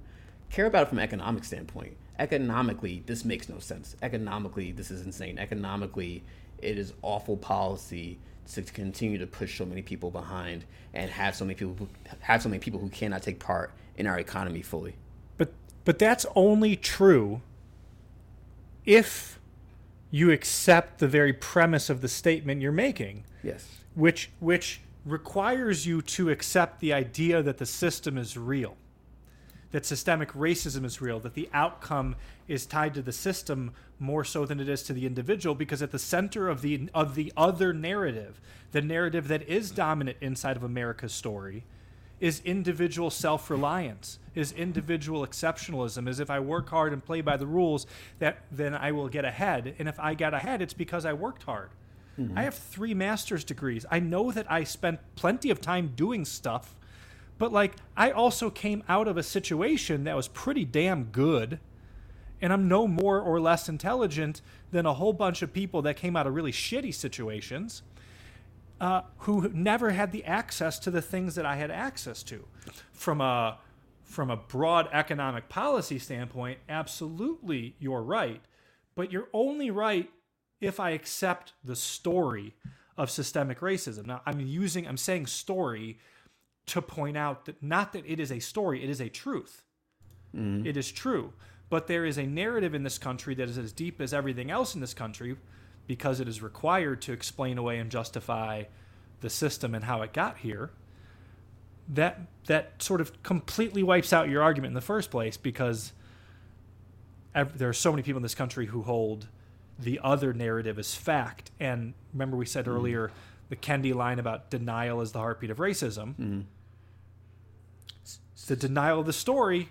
care about it from an economic standpoint. Economically, this makes no sense. Economically, this is insane. Economically, it is awful policy to continue to push so many people behind and have so many people who, have so many people who cannot take part in our economy fully.
But but that's only true if you accept the very premise of the statement you're making.
Yes.
Which which requires you to accept the idea that the system is real, that systemic racism is real, that the outcome is tied to the system more so than it is to the individual because at the center of the of the other narrative, the narrative that is dominant inside of America's story, is individual self-reliance, is individual exceptionalism, is if I work hard and play by the rules that then I will get ahead, and if I get ahead it's because I worked hard. Mm-hmm. I have three master's degrees. I know that I spent plenty of time doing stuff, but like I also came out of a situation that was pretty damn good. And I'm no more or less intelligent than a whole bunch of people that came out of really shitty situations uh, who never had the access to the things that I had access to. From a from a broad economic policy standpoint, absolutely you're right. But you're only right if I accept the story of systemic racism. Now, I'm using, I'm saying story to point out that not that it is a story, it is a truth. Mm-hmm. It is true. But there is a narrative in this country that is as deep as everything else in this country because it is required to explain away and justify the system and how it got here. That that sort of completely wipes out your argument in the first place because there are so many people in this country who hold the other narrative as fact. And remember, we said mm. earlier the Kendi line about denial is the heartbeat of racism. Mm. The denial of the story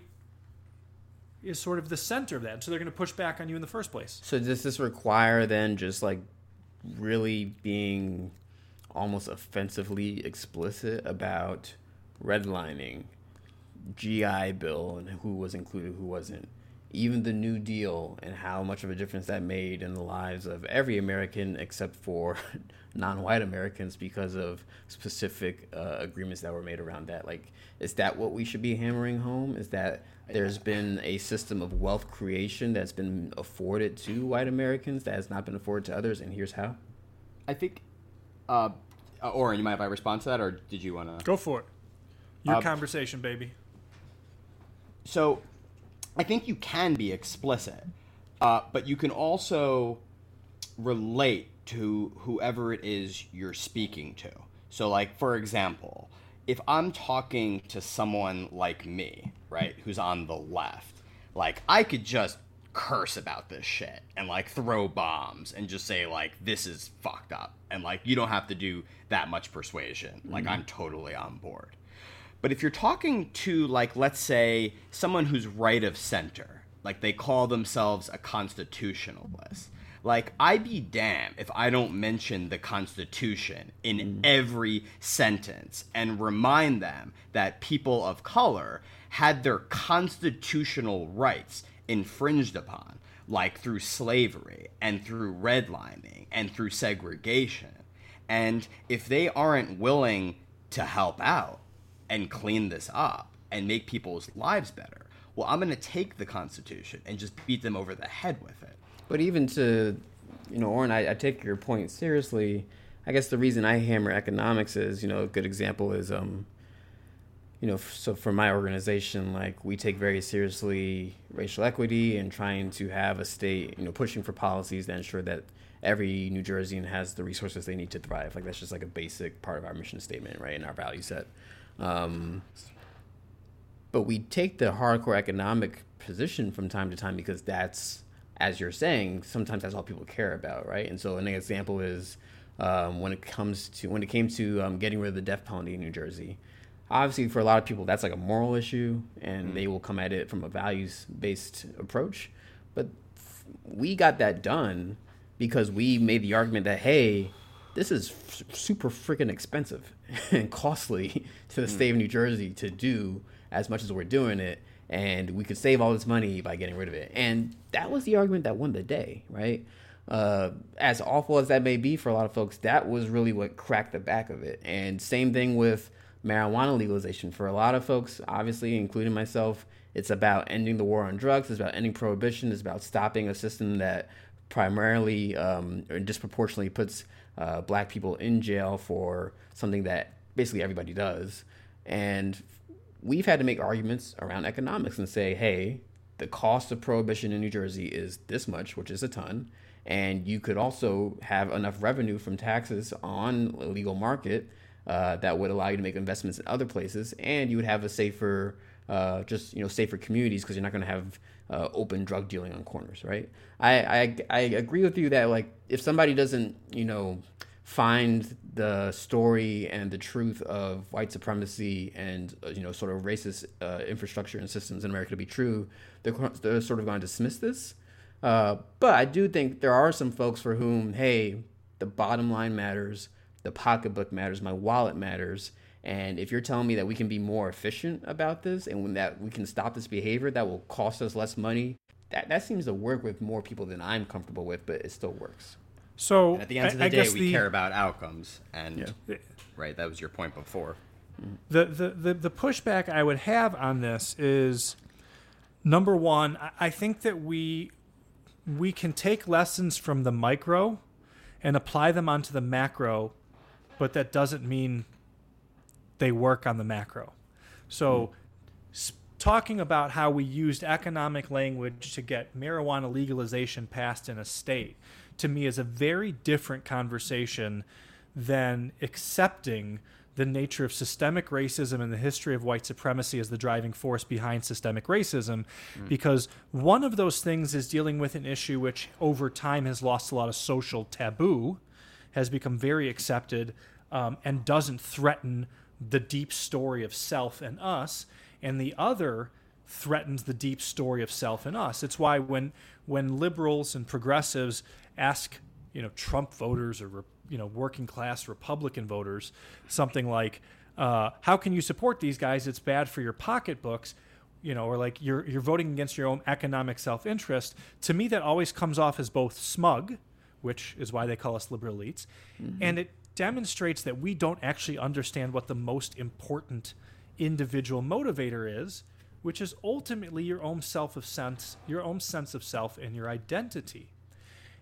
is sort of the center of that. So they're going to push back on you in the first place.
So does this require then just like really being almost offensively explicit about redlining, GI Bill, and who was included, who wasn't? Even the New Deal and how much of a difference that made in the lives of every American except for [laughs] non-white Americans because of specific uh, agreements that were made around that. Like, is that what we should be hammering home? Is that there's been a system of wealth creation that's been afforded to white Americans that has not been afforded to others, and here's how?
I think, uh, uh Oren, you might have I respond to that, or did you want to
go for it? Your uh, conversation, baby.
So I think you can be explicit, uh, but you can also relate to whoever it is you're speaking to. So, like, for example, if I'm talking to someone like me, right, who's on the left, like, I could just curse about this shit and, like, throw bombs and just say, like, this is fucked up. And, like, you don't have to do that much persuasion. Like, mm-hmm. I'm totally on board. But if you're talking to, like, let's say, someone who's right of center, like they call themselves a constitutionalist, like, I'd be damned if I don't mention the Constitution in mm. every sentence and remind them that people of color had their constitutional rights infringed upon, like through slavery and through redlining and through segregation. And if they aren't willing to help out, and clean this up and make people's lives better. Well, I'm going to take the Constitution and just beat them over the head with it.
But even to, you know, Oren, I, I take your point seriously. I guess the reason I hammer economics is, you know, a good example is, um, you know, so for my organization, like we take very seriously racial equity and trying to have a state, you know, pushing for policies that ensure that every New Jerseyan has the resources they need to thrive. Like that's just like a basic part of our mission statement, right, and our value set. Um, but we take the hardcore economic position from time to time because that's, as you're saying, sometimes that's all people care about, right? And so an example is um, when it comes to when it came to um, getting rid of the death penalty in New Jersey. Obviously, for a lot of people, that's like a moral issue, and mm-hmm. they will come at it from a values based approach. But we got that done because we made the argument that hey, this is f- super freaking expensive [laughs] and costly [laughs] to the mm. state of New Jersey to do as much as we're doing it, and we could save all this money by getting rid of it. And that was the argument that won the day, right? Uh, as awful as that may be for a lot of folks, that was really what cracked the back of it. And same thing with marijuana legalization. For a lot of folks, obviously, including myself, it's about ending the war on drugs. It's about ending prohibition. It's about stopping a system that primarily um, or disproportionately puts uh, black people in jail for something that basically everybody does. And we've had to make arguments around economics and say, hey, the cost of prohibition in New Jersey is this much, which is a ton. And you could also have enough revenue from taxes on illegal market uh, that would allow you to make investments in other places, and you would have a safer, uh, just you know, safer communities because you're not going to have uh, open drug dealing on corners, right? I, I I agree with you that like if somebody doesn't you know find the story and the truth of white supremacy and uh, you know sort of racist uh, infrastructure and systems in America to be true, they're, they're sort of going to dismiss this. Uh, but I do think there are some folks for whom, hey, the bottom line matters, the pocketbook matters, my wallet matters, and if you're telling me that we can be more efficient about this and when that we can stop this behavior that will cost us less money, that, that seems to work with more people than I'm comfortable with, but it still works.
So
and at the end of the I, day, we the, care about outcomes, and yeah. right, that was your point before.
The, the the the pushback I would have on this is number one. I think that we we can take lessons from the micro and apply them onto the macro, but that doesn't mean they work on the macro. So, mm. talking about how we used economic language to get marijuana legalization passed in a state to me is a very different conversation than accepting the nature of systemic racism and the history of white supremacy as the driving force behind systemic racism mm. because one of those things is dealing with an issue which over time has lost a lot of social taboo has become very accepted um, and doesn't threaten the deep story of self and us, and the other threatens the deep story of self and us. It's why when when liberals and progressives ask, you know, Trump voters or you know working class Republican voters something like, uh, "How can you support these guys? It's bad for your pocketbooks." You know, or like you're you're voting against your own economic self interest. To me, that always comes off as both smug, which is why they call us liberal elites, mm-hmm. and it demonstrates that we don't actually understand what the most important individual motivator is, which is ultimately your own self of sense, your own sense of self and your identity.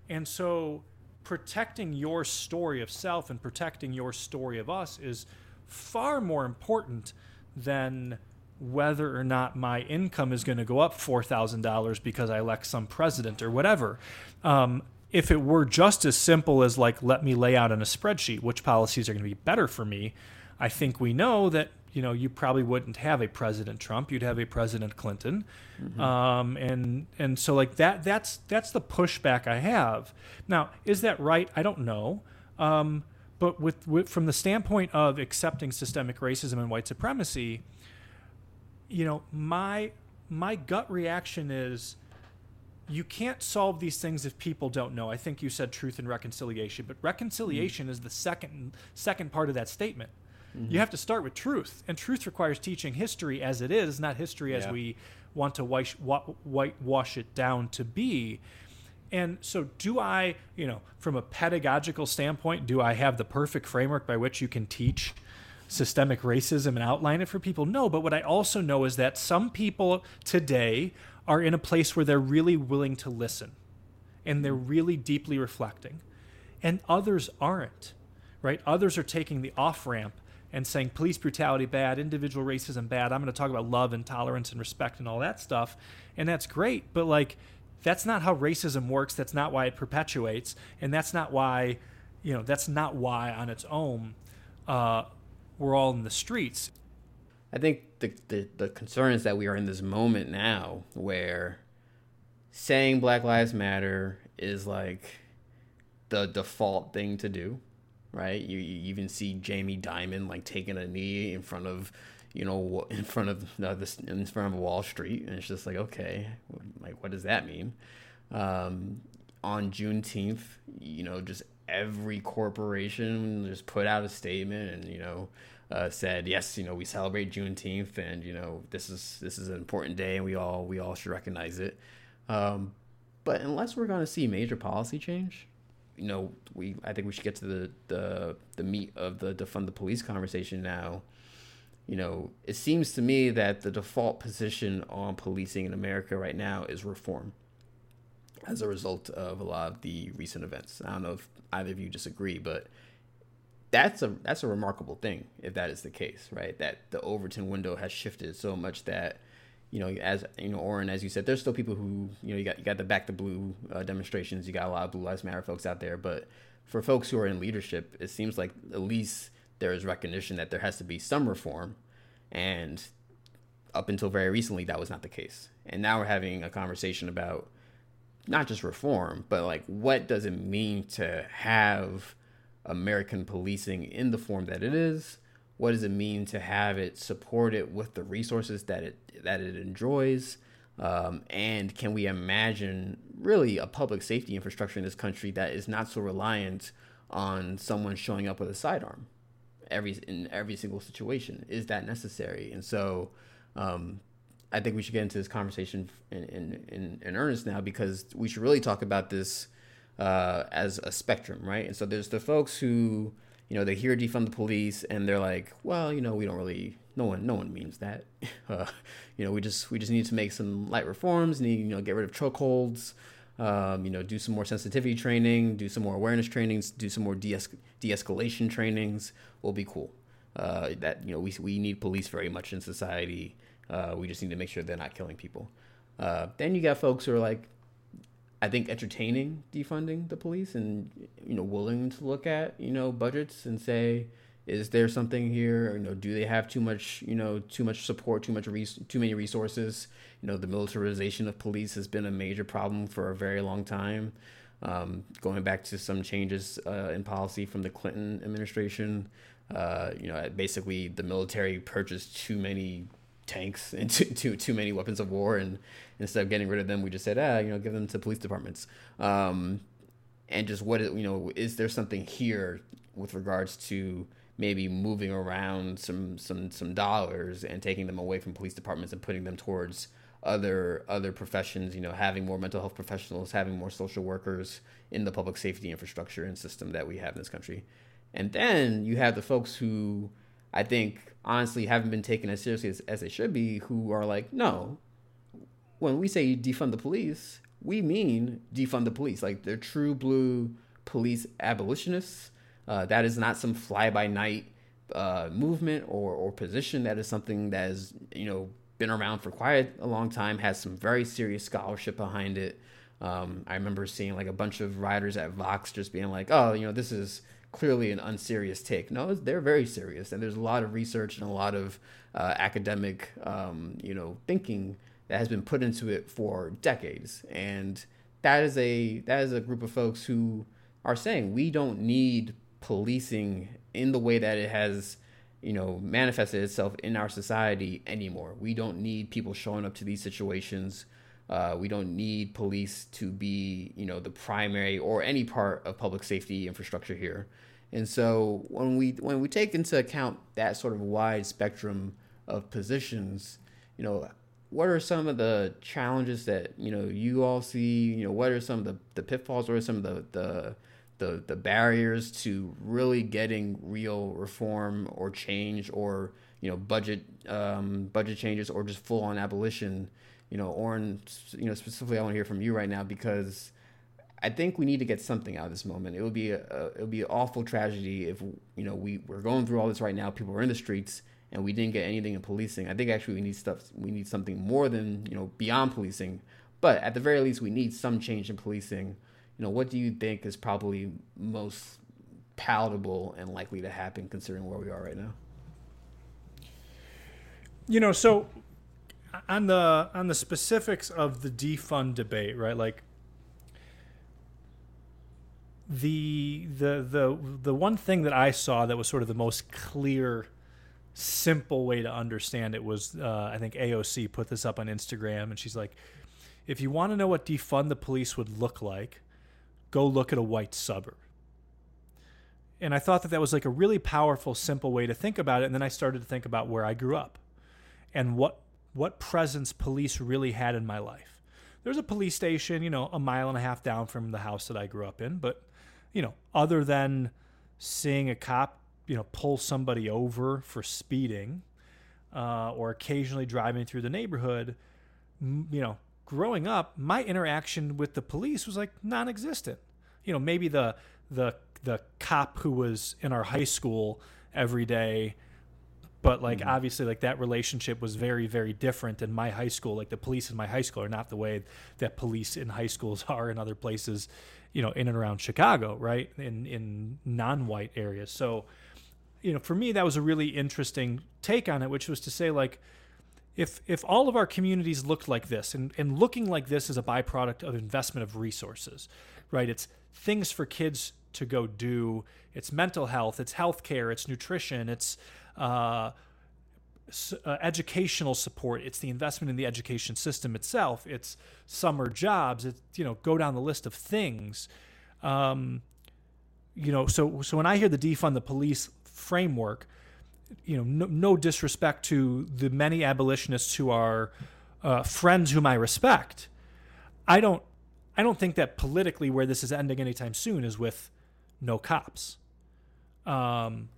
And so protecting your story of self and protecting your story of us is far more important than whether or not my income is going to go up $4,000 because I elect some president or whatever. Um, if it were just as simple as like let me lay out in a spreadsheet which policies are going to be better for me i think we know that you know you probably wouldn't have a president trump you'd have a president clinton. Mm-hmm. um, and and so like that that's that's the pushback i have. Now is that right? I don't know. Um, but with, with from the standpoint of accepting systemic racism and white supremacy you know my my gut reaction is you can't solve these things if people don't know. I think you said truth and reconciliation, but reconciliation mm-hmm. is the second second part of that statement. Mm-hmm. You have to start with truth, and truth requires teaching history as it is, not history as we want to white, whitewash it down to be. And so, do I, you know, from a pedagogical standpoint, do I have the perfect framework by which you can teach systemic racism and outline it for people? No, but what I also know is that some people today are in a place where they're really willing to listen and they're really deeply reflecting. And others aren't, right? Others are taking the off ramp and saying police brutality bad, individual racism bad. I'm going to talk about love and tolerance and respect and all that stuff. And that's great. But like, that's not how racism works. That's not why it perpetuates. And that's not why, you know, that's not why on its own uh, we're all in the streets.
I think the, the the concern is that we are in this moment now where saying Black Lives Matter is like the default thing to do, right? You, you even see Jamie Dimon like taking a knee in front of, you know, in front of uh, this in front of Wall Street, and it's just like, okay, like what does that mean? Um, on Juneteenth, you know, just every corporation just put out a statement and you know uh, said yes you know we celebrate Juneteenth and you know this is this is an important day and we all we all should recognize it um, but unless we're going to see major policy change you know we I think we should get to the the the meat of the defund the police conversation now you know it seems to me that the default position on policing in America right now is reform as a result of a lot of the recent events. I don't know if either of you disagree, but that's a that's a remarkable thing if that is the case, right? That the Overton window has shifted so much that you know, as you know, Oren, as you said, there's still people who you know you got you got the back the blue uh, demonstrations, you got a lot of Blue Lives Matter folks out there, but for folks who are in leadership, it seems like at least there is recognition that there has to be some reform, and up until very recently, that was not the case. And now we're having a conversation about not just reform, but like what does it mean to have American policing in the form that it is? What does it mean to have it supported with the resources that it that it enjoys? Um, and can we imagine really a public safety infrastructure in this country that is not so reliant on someone showing up with a sidearm every in every single situation? Is that necessary? And so um, I think we should get into this conversation in, in, in, in earnest now because we should really talk about this uh, as a spectrum, right? And so there's the folks who, you know, they hear defund the police and they're like, well, you know, we don't really, no one, no one means that. [laughs] Uh, you know, we just, we just need to make some light reforms, need, you know, get rid of chokeholds, um, you know, do some more sensitivity training, do some more awareness trainings, do some more de de-escalation trainings will be cool. Uh, that, you know, we, we need police very much in society. Uh, we just need to make sure they're not killing people. Uh, then you got folks who are like, I think entertaining defunding the police and you know willing to look at you know budgets and say, is there something here? you know, do they have too much you know too much support, too much res- too many resources? You know, the militarization of police has been a major problem for a very long time. Um, going back to some changes uh, in policy from the Clinton administration, uh, you know, basically the military purchased too many tanks [laughs] and too, too, too many weapons of war. And instead of getting rid of them, we just said, ah, you know, give them to police departments. Um, and just what, you know, is there something here with regards to maybe moving around some, some, some dollars and taking them away from police departments and putting them towards other, other professions, you know, having more mental health professionals, having more social workers in the public safety infrastructure and system that we have in this country. And then you have the folks who, I think honestly haven't been taken as seriously as, as they should be, who are like, no, when we say defund the police, we mean defund the police. Like they're true blue police abolitionists. Uh, that is not some fly by night uh, movement or, or position. That is something that has you know been around for quite a long time, has some very serious scholarship behind it. Um, I remember seeing like a bunch of writers at Vox just being like, oh, you know, this is clearly an unserious take. No, they're very serious, and there's a lot of research and a lot of uh, academic, um, you know, thinking that has been put into it for decades. And that is a that is a group of folks who are saying we don't need policing in the way that it has you know manifested itself in our society anymore we don't need people showing up to these situations uh, we don't need police to be, you know, the primary or any part of public safety infrastructure here. And so when we when we take into account that sort of wide spectrum of positions, you know, what are some of the challenges that you know you all see? You know, what are some of the, the pitfalls? Are some of the, the the the barriers to really getting real reform or change or you know budget um, budget changes or just full on abolition you know, Oren, you know, specifically, I want to hear from you right now because I think we need to get something out of this moment. It would be a, it would be an awful tragedy if you know we we're going through all this right now. People are in the streets and we didn't get anything in policing. I think actually we need stuff. We need something more than you know beyond policing. But at the very least, we need some change in policing. You know, what do you think is probably most palatable and likely to happen considering where we are right now?
you know, so on the on the specifics of the defund debate, right? Like the the the the one thing that I saw that was sort of the most clear, simple way to understand it was uh, I think AOC put this up on Instagram, and she's like, if you want to know what defund the police would look like, go look at a white suburb. And I thought that that was like a really powerful, simple way to think about it. And then I started to think about where I grew up and what what presence police really had in my life. There's a police station, you know, a mile and a half down from the house that I grew up in, but you know, other than seeing a cop, you know, pull somebody over for speeding, uh, or occasionally driving through the neighborhood, m- you know, growing up, my interaction with the police was like non-existent. You know, maybe the the the cop who was in our high school every day but like mm-hmm. obviously like that relationship was very very different in my high school. Like the police in my high school are not the way that police in high schools [laughs] are in other places you know in and around chicago right? In in non-white areas. So you know for me that was a really interesting take on it which was to say like if if all of our communities looked like this and, and looking like this is a byproduct of investment of resources right? It's things for kids to go do. It's mental health. It's healthcare. It's nutrition. It's uh, uh, educational support. It's the investment in the education system itself. It's summer jobs. It's you know go down the list of things. Um, you know, so so when I hear the defund the police framework, you know, no, no disrespect to the many abolitionists who are uh, friends whom I respect. I don't I don't think that politically where this is ending anytime soon is with no cops. Um,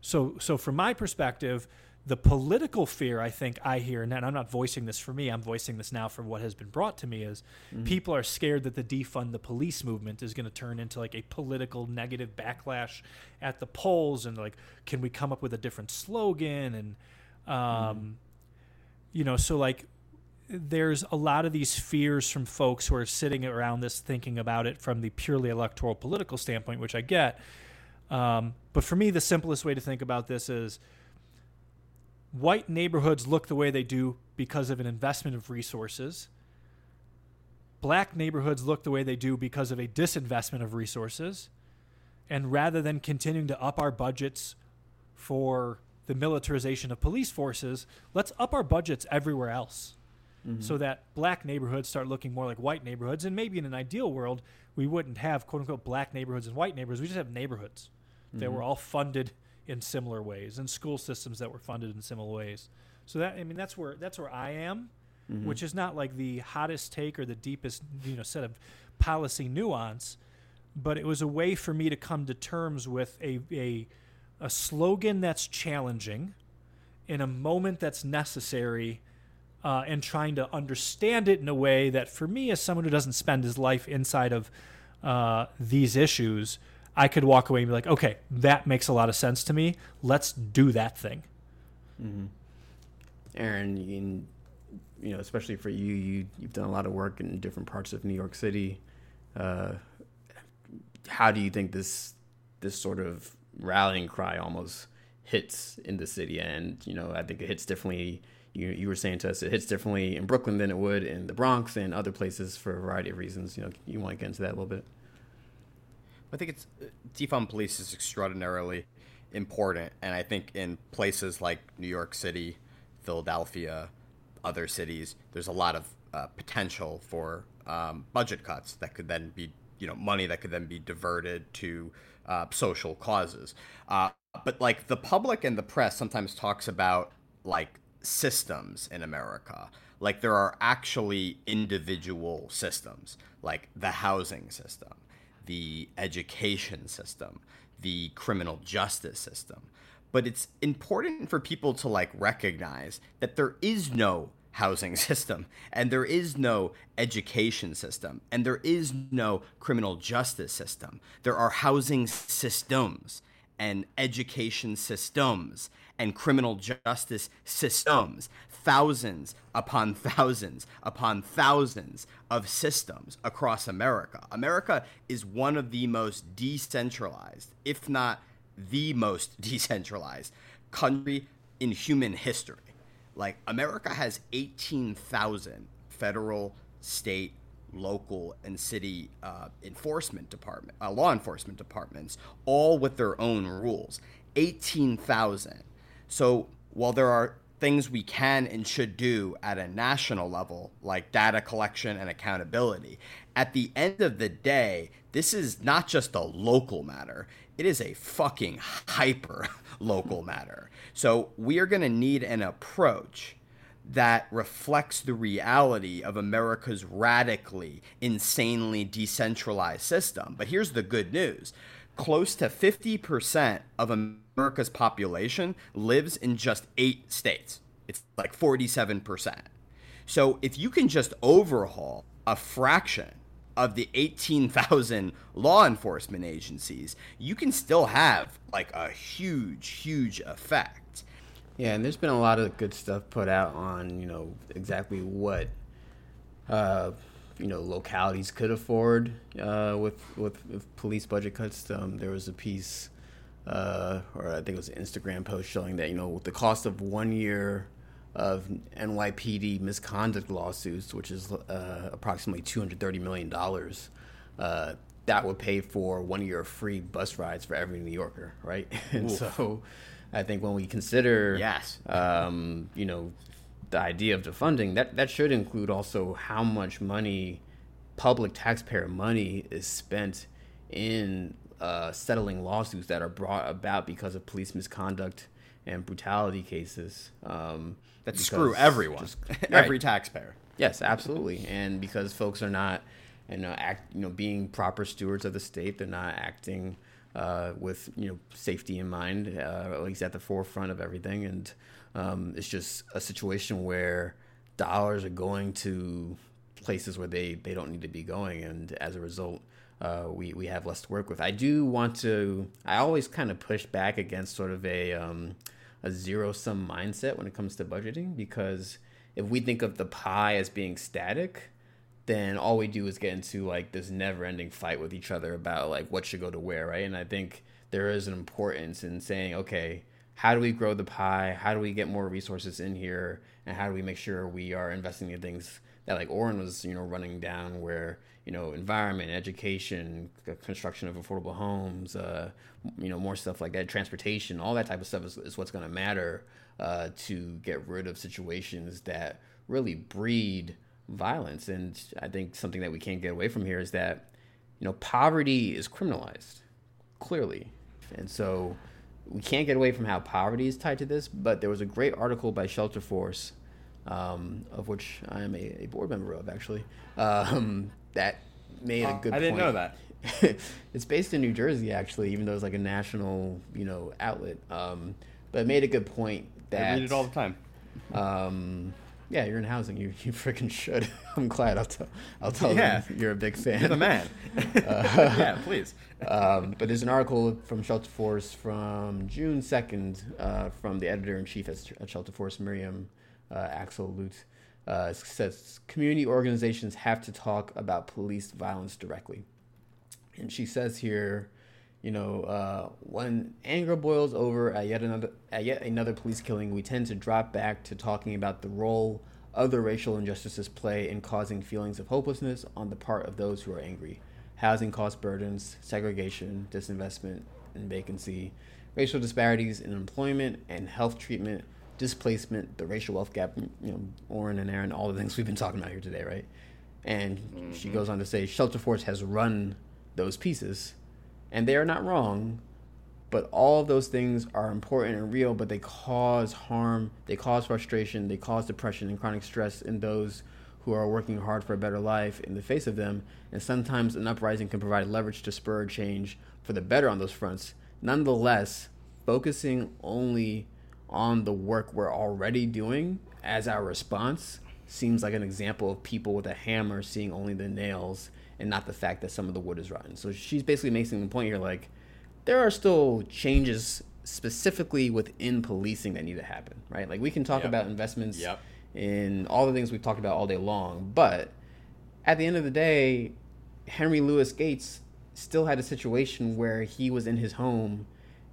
so, so from my perspective, the political fear I think I hear, and I'm not voicing this for me, I'm voicing this now for what has been brought to me, is mm-hmm. people are scared that the defund the police movement is going to turn into like a political negative backlash at the polls, and like, can we come up with a different slogan? And, um, mm-hmm. you know, so like, there's a lot of these fears from folks who are sitting around this thinking about it from the purely electoral political standpoint, which I get. Um, but for me, the simplest way to think about this is white neighborhoods look the way they do because of an investment of resources. Black neighborhoods look the way they do because of a disinvestment of resources. And rather than continuing to up our budgets for the militarization of police forces, let's up our budgets everywhere else. Mm-hmm. So that black neighborhoods start looking more like white neighborhoods. And maybe in an ideal world, we wouldn't have quote unquote black neighborhoods and white neighborhoods. We just have neighborhoods mm-hmm. that were all funded in similar ways and school systems that were funded in similar ways. So that I mean that's where that's where I am, mm-hmm. which is not like the hottest take or the deepest you know set of policy nuance, but it was a way for me to come to terms with a a, a slogan that's challenging in a moment that's necessary uh, and trying to understand it in a way that for me as someone who doesn't spend his life inside of uh, these issues I could walk away and be like, okay, that makes a lot of sense to me. Let's do that thing.
Mm-hmm. Aaron, you, you know, especially for you, you you've done a lot of work in different parts of New York City. Uh, how do you think this this sort of rallying cry almost hits in the city? And you know, I think it hits differently. You you were saying to us it hits differently in Brooklyn than it would in the Bronx and other places for a variety of reasons. You know, you want to get into that a little bit?
I think it's defund police is extraordinarily important, and I think in places like New York City, Philadelphia, other cities, there's a lot of uh, potential for um, budget cuts that could then be, you know, money that could then be diverted to uh, social causes. Uh, but like the public and the press sometimes talks about like systems in America. Like there are actually individual systems, like the housing system the education system, the criminal justice system. But it's important for people to like recognize that there is no housing [laughs] system and there is no education system and there is no criminal justice system. There are housing systems and education systems and criminal justice systems thousands upon thousands upon thousands of systems across America. America is one of the most decentralized, if not the most [laughs] decentralized country in human history. Like America has 18,000 federal, state, local, and city uh, enforcement department, uh, law enforcement departments, all with their own rules. 18,000. So while there are things we can and should do at a national level, like data collection and accountability, at the end of the day, this is not just a local matter. It is a fucking hyper [laughs] local matter. So we are going to need an approach that reflects the reality of America's radically, insanely decentralized system. But here's the good news close to 50% of America's population lives in just eight states. It's like 47%. So if you can just overhaul a fraction of the 18,000 law enforcement agencies, you can still have like a huge, huge effect.
Yeah, and there's been a lot of good stuff put out on, you know, exactly what, uh, you know, localities could afford uh, with, with, with police budget cuts. Um, there was a piece, uh, or I think it was an Instagram post showing that, you know, with the cost of one year of NYPD misconduct lawsuits, which is uh, approximately $230 million, uh, that would pay for one year of free bus rides for every New Yorker, right? [laughs] and
Oof.
so I think when we consider,
Yes.
um, you know, the idea of defunding, that, that should include also how much money, public taxpayer money, is spent in uh, settling lawsuits that are brought about because of police misconduct and brutality cases. Um,
That screw everyone,
just- [laughs]
every
Right.
taxpayer.
Yes, absolutely, and because folks are not, you know, act, you know, being proper stewards of the state, they're not acting uh, with you know safety in mind, uh, at least at the forefront of everything, and um, it's just a situation where dollars are going to places where they they don't need to be going, and as a result. Uh, we, we have less to work with. I do want to. I always kind of push back against sort of a um, a zero sum mindset when it comes to budgeting because if we think of the pie as being static, then all we do is get into like this never ending fight with each other about like what should go to where, right? And I think there is an importance in saying, okay, how do we grow the pie? How do we get more resources in here? And how do we make sure we are investing in things that like Oren was, you know, running down where, you know, environment, education, construction of affordable homes, uh, you know, more stuff like that, transportation, all that type of stuff is, is what's going to matter uh, to get rid of situations that really breed violence. And I think something that we can't get away from here is that, you know, poverty is criminalized, clearly. And so we can't get away from how poverty is tied to this. But there was a great article by Shelterforce, um, of which I am a, a board member of, actually, um, that made a good
I didn't
point.
know that. [laughs]
it's based in New Jersey, actually, even though it's like a national, you know, outlet. Um, but it made a good point that
I read it all the time.
Yeah, you're in housing. You you freaking should. [laughs] I'm glad. I'll tell. I'll tell
Yeah.
them you're a big fan.
You're the man. [laughs] [laughs] yeah, please.
um, but there's an article from Shelterforce from June 2nd uh, from the editor in chief at, at Shelterforce, Miriam uh, Axel Lutz. Uh, it says community organizations have to talk about police violence directly. And she says here, you know, uh, when anger boils over at yet another at yet another police killing, we tend to drop back to talking about the role other racial injustices play in causing feelings of hopelessness on the part of those who are angry. Housing cost burdens, segregation, disinvestment, and vacancy, racial disparities in employment and health treatment, displacement, the racial wealth gap. You know, Oren and Aaron, all the things we've been talking about here today, right? And she goes on to say, Shelterforce has run those pieces, and they are not wrong, but all of those things are important and real, but they cause harm, they cause frustration, they cause depression and chronic stress in those who are working hard for a better life in the face of them. And sometimes an uprising can provide leverage to spur change for the better on those fronts. Nonetheless, focusing only on the work we're already doing as our response seems like an example of people with a hammer seeing only the nails and not the fact that some of the wood is rotten. So she's basically making the point here like there are still changes specifically within policing that need to happen, right? Like we can talk
Yep.
about investments
Yep.
in all the things we've talked about all day long, but at the end of the day, Henry Louis Gates still had a situation where he was in his home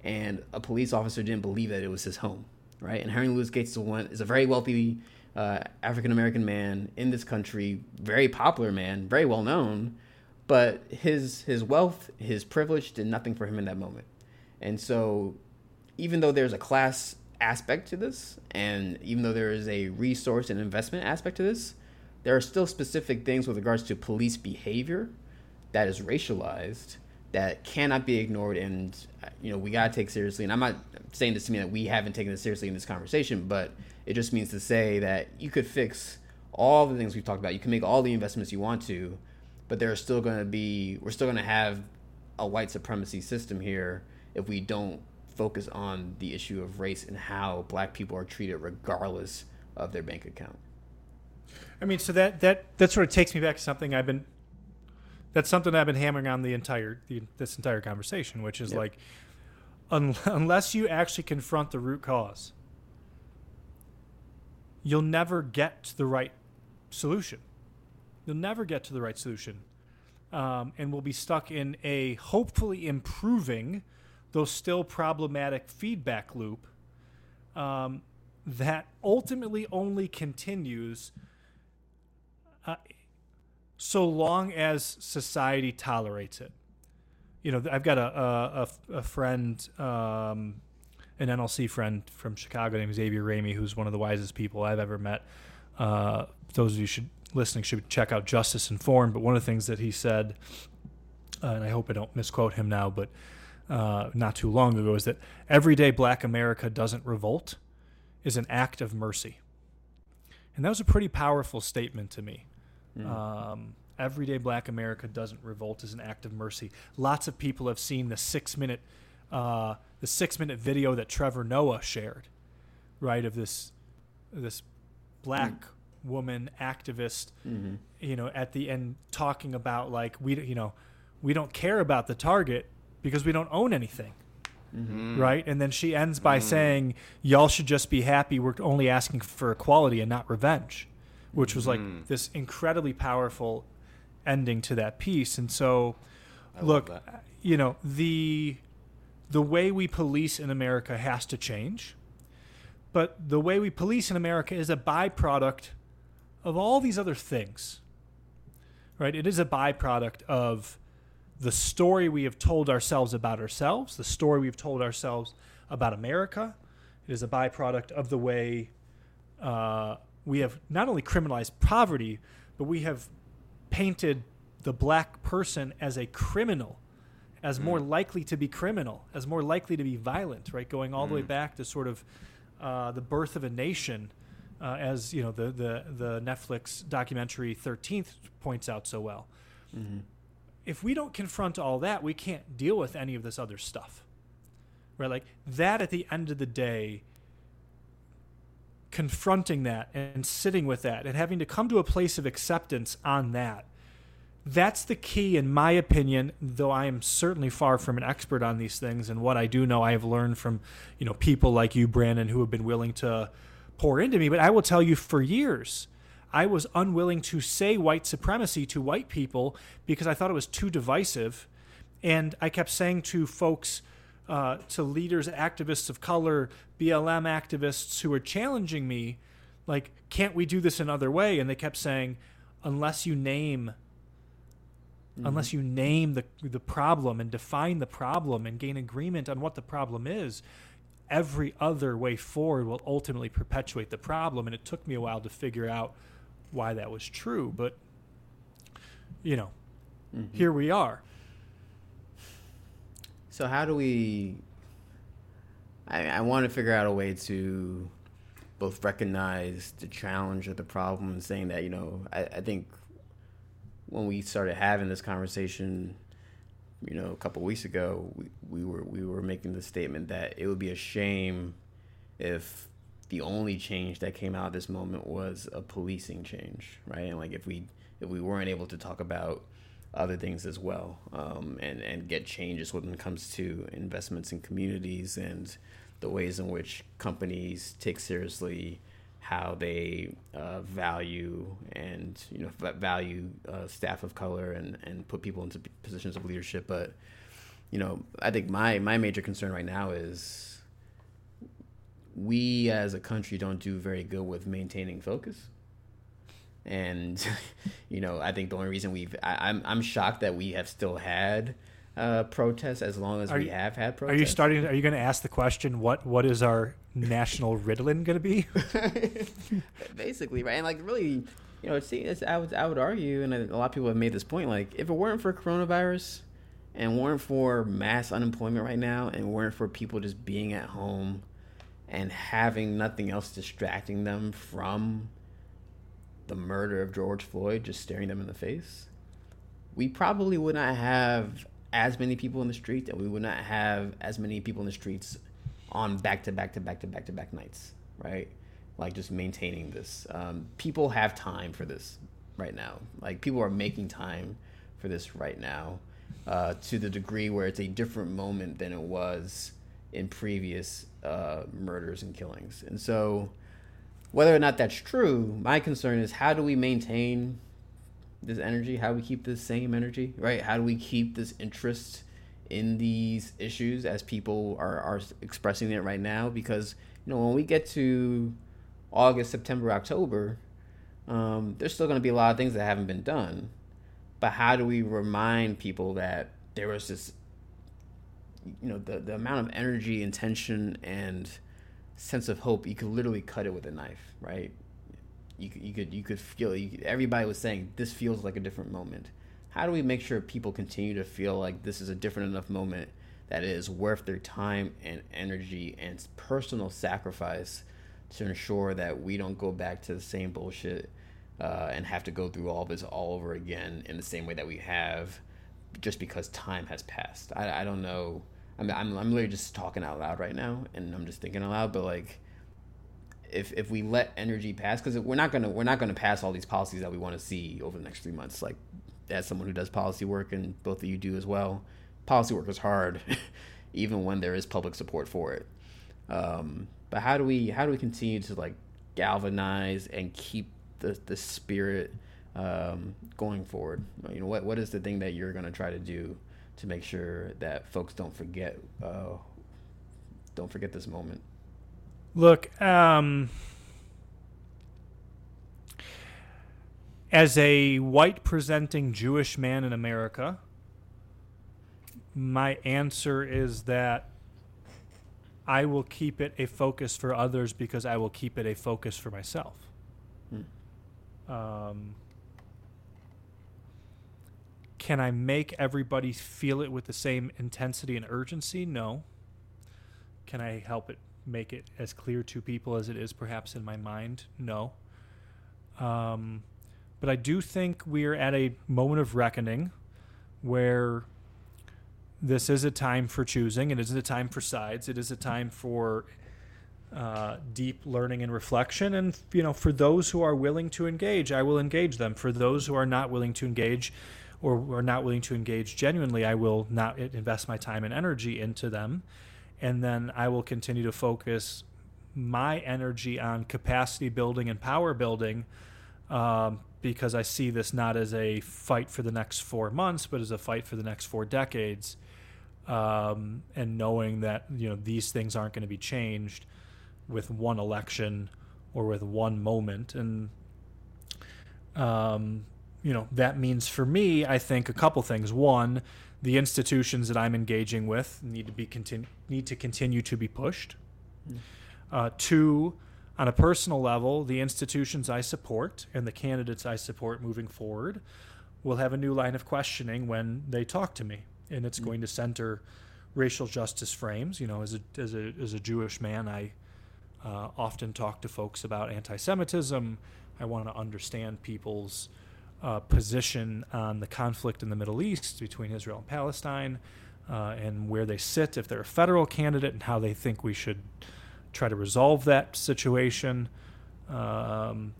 and a police officer didn't believe that it was his home. right? And Henry Louis Gates is one is a very wealthy uh, African American man in this country, very popular man, very well known, but his his wealth, his privilege did nothing for him in that moment. And so, even though there's a class aspect to this, and even though there is a resource and investment aspect to this, there are still specific things with regards to police behavior that is racialized that cannot be ignored and uh, you know we got to take seriously and i'm not saying this to mean that we haven't taken this seriously in this conversation but it just means to say that you could fix all the things we've talked about you can make all the investments you want to but there are still going to be we're still going to have a white supremacy system here if we don't focus on the issue of race and how black people are treated regardless of their bank account
I mean, so that that that sort of takes me back to something I've been. That's something I've been hammering on the entire the, this entire conversation, which is
Yep.
like, un, [laughs] unless you actually confront the root cause, you'll never get to the right solution. You'll never get to the right solution, um, and we'll be stuck in a hopefully improving, though still problematic feedback loop. Um, that ultimately only continues uh, so long as society tolerates it. You know, I've got a a, a, friend, um, an NLC friend from Chicago named Xavier Ramey, who's one of the wisest people I've ever met. Uh, those of you should listening should check out Justice Informed. But one of the things that he said, uh, and I hope I don't misquote him now, but uh, not too long ago, is that everyday Black America doesn't revolt is an act of mercy. And that was a pretty powerful statement to me. Mm. Um, everyday Black America doesn't revolt is an act of mercy. Lots of people have seen the six minute, uh, the six minute video that Trevor Noah shared, right, of this, this black mm. woman activist, mm-hmm. you know, at the end talking about like we, you know, we don't care about the target because we don't own anything. Mm-hmm. Right? And then she ends by mm. saying, "Y'all should just be happy. We're only asking for equality and not revenge," which was like this incredibly powerful ending to that piece. And so,
love
look, you know the the way we police in America has to change, but the way we police in America is a byproduct of all these other things, right? It is a byproduct of the story we have told ourselves about ourselves, the story we've told ourselves about America. It is a byproduct of the way uh, we have not only criminalized poverty, but we have painted the black person as a criminal, as more likely to be criminal, as more likely to be violent, right? Going all the way back to sort of uh, the birth of a nation, uh, as you know, the, the the Netflix documentary Thirteenth points out so well if we don't confront all that, we can't deal with any of this other stuff. Right? Like that at the end of the day, confronting that and sitting with that and having to come to a place of acceptance on that. That's the key, in my opinion, though I am certainly far from an expert on these things. And what I do know, I have learned from, you know, people like you, Brandon, who have been willing to pour into me. But I will tell you for years, I was unwilling to say white supremacy to white people because I thought it was too divisive. And I kept saying to folks, uh, to leaders, activists of color, BLM activists who were challenging me, like, can't we do this another way? And they kept saying, unless you name unless you name the the problem and define the problem and gain agreement on what the problem is every other way forward will ultimately perpetuate the problem. And it took me a while to figure out why that was true but you know here we are
So how do we? I, I want to figure out a way to both recognize the challenge of the problem and saying that you know I, I think when we started having this conversation, you know, a couple weeks ago, we, we were we were making the statement that it would be a shame if the only change that came out of this moment was a policing change, right? And like if we if we weren't able to talk about other things as well, um, and and get changes when it comes to investments in communities and the ways in which companies take seriously how they uh, value and you know value uh, staff of color and and put people into positions of leadership. But you know, I think my my major concern right now is we as a country don't do very good with maintaining focus. And [laughs] you know, I think the only reason we've I, I'm I'm shocked that we have still had uh, protests as long as
Are
we
you-
have had protests.
Are you starting? Are you going to ask the question? What What is our national Ritalin going to be? [laughs] [laughs]
basically right and like really you know see it's, I would I would argue and a lot of people have made this point like if it weren't for coronavirus and weren't for mass unemployment right now and weren't for people just being at home and having nothing else distracting them from the murder of George Floyd just staring them in the face we probably would not have as many people in the street and we would not have as many people in the streets on back to back to back to back to back nights, right? Like just maintaining this. Um, people have time for this right now. Like people are making time for this right now uh, to the degree where it's a different moment than it was in previous uh, murders and killings. And so, whether or not that's true, my concern is how do we maintain this energy? How do we keep this same energy, right? How do we keep this interest in these issues as people are, are expressing it right now? Because, you know, when we get to August, September, October, um, there's still going to be a lot of things that haven't been done. But how do we remind people that there was this, you know, the, the amount of energy, intention, and sense of hope, you could literally cut it with a knife, right? you you could you could feel you everybody was saying this feels like a different moment. How do we make sure people continue to feel like this is a different enough moment that it is worth their time and energy and personal sacrifice to ensure that we don't go back to the same bullshit uh, and have to go through all this all over again in the same way that we have just because time has passed. I, I don't know. I mean, I'm, I'm literally just talking out loud right now and I'm just thinking aloud, but like, if if we let energy pass because we're not gonna we're not gonna pass all these policies that we want to see over the next three months. Like as someone who does policy work and both of you do as well policy work is hard [laughs] even when there is public support for it. Um, but how do we how do we continue to like galvanize and keep the the spirit um, going forward? You know what what is the thing that you're gonna try to do to make sure that folks don't forget uh, don't forget this moment
Look, um, as a white presenting Jewish man in America, my answer is that I will keep it a focus for others because I will keep it a focus for myself. Um, can I make everybody feel it with the same intensity and urgency? No. Can I help it make it as clear to people as it is perhaps in my mind? No. Um, but I do think we're at a moment of reckoning where this is a time for choosing. And it is a time for sides. It is a time for uh, deep learning and reflection. And you know, for those who are willing to engage, I will engage them. For those who are not willing to engage, or are not willing to engage genuinely, I will not invest my time and energy into them. And then I will continue to focus my energy on capacity building and power building um, because I see this not as a fight for the next four months, but as a fight for the next four decades. Um, and knowing that you know these things aren't going to be changed with one election or with one moment, and um, you know that means for me, I think a couple things. One, the institutions that I'm engaging with need to be continu- need to continue to be pushed. Uh, two, on a personal level, the institutions I support and the candidates I support moving forward will have a new line of questioning when they talk to me, and it's going to center racial justice frames. You know, as a as a as a Jewish man, I uh, often talk to folks about anti-Semitism. I want to understand people's uh, position on the conflict in the Middle East between Israel and Palestine, uh, and where they sit if they're a federal candidate, and how they think we should try to resolve that situation. Um,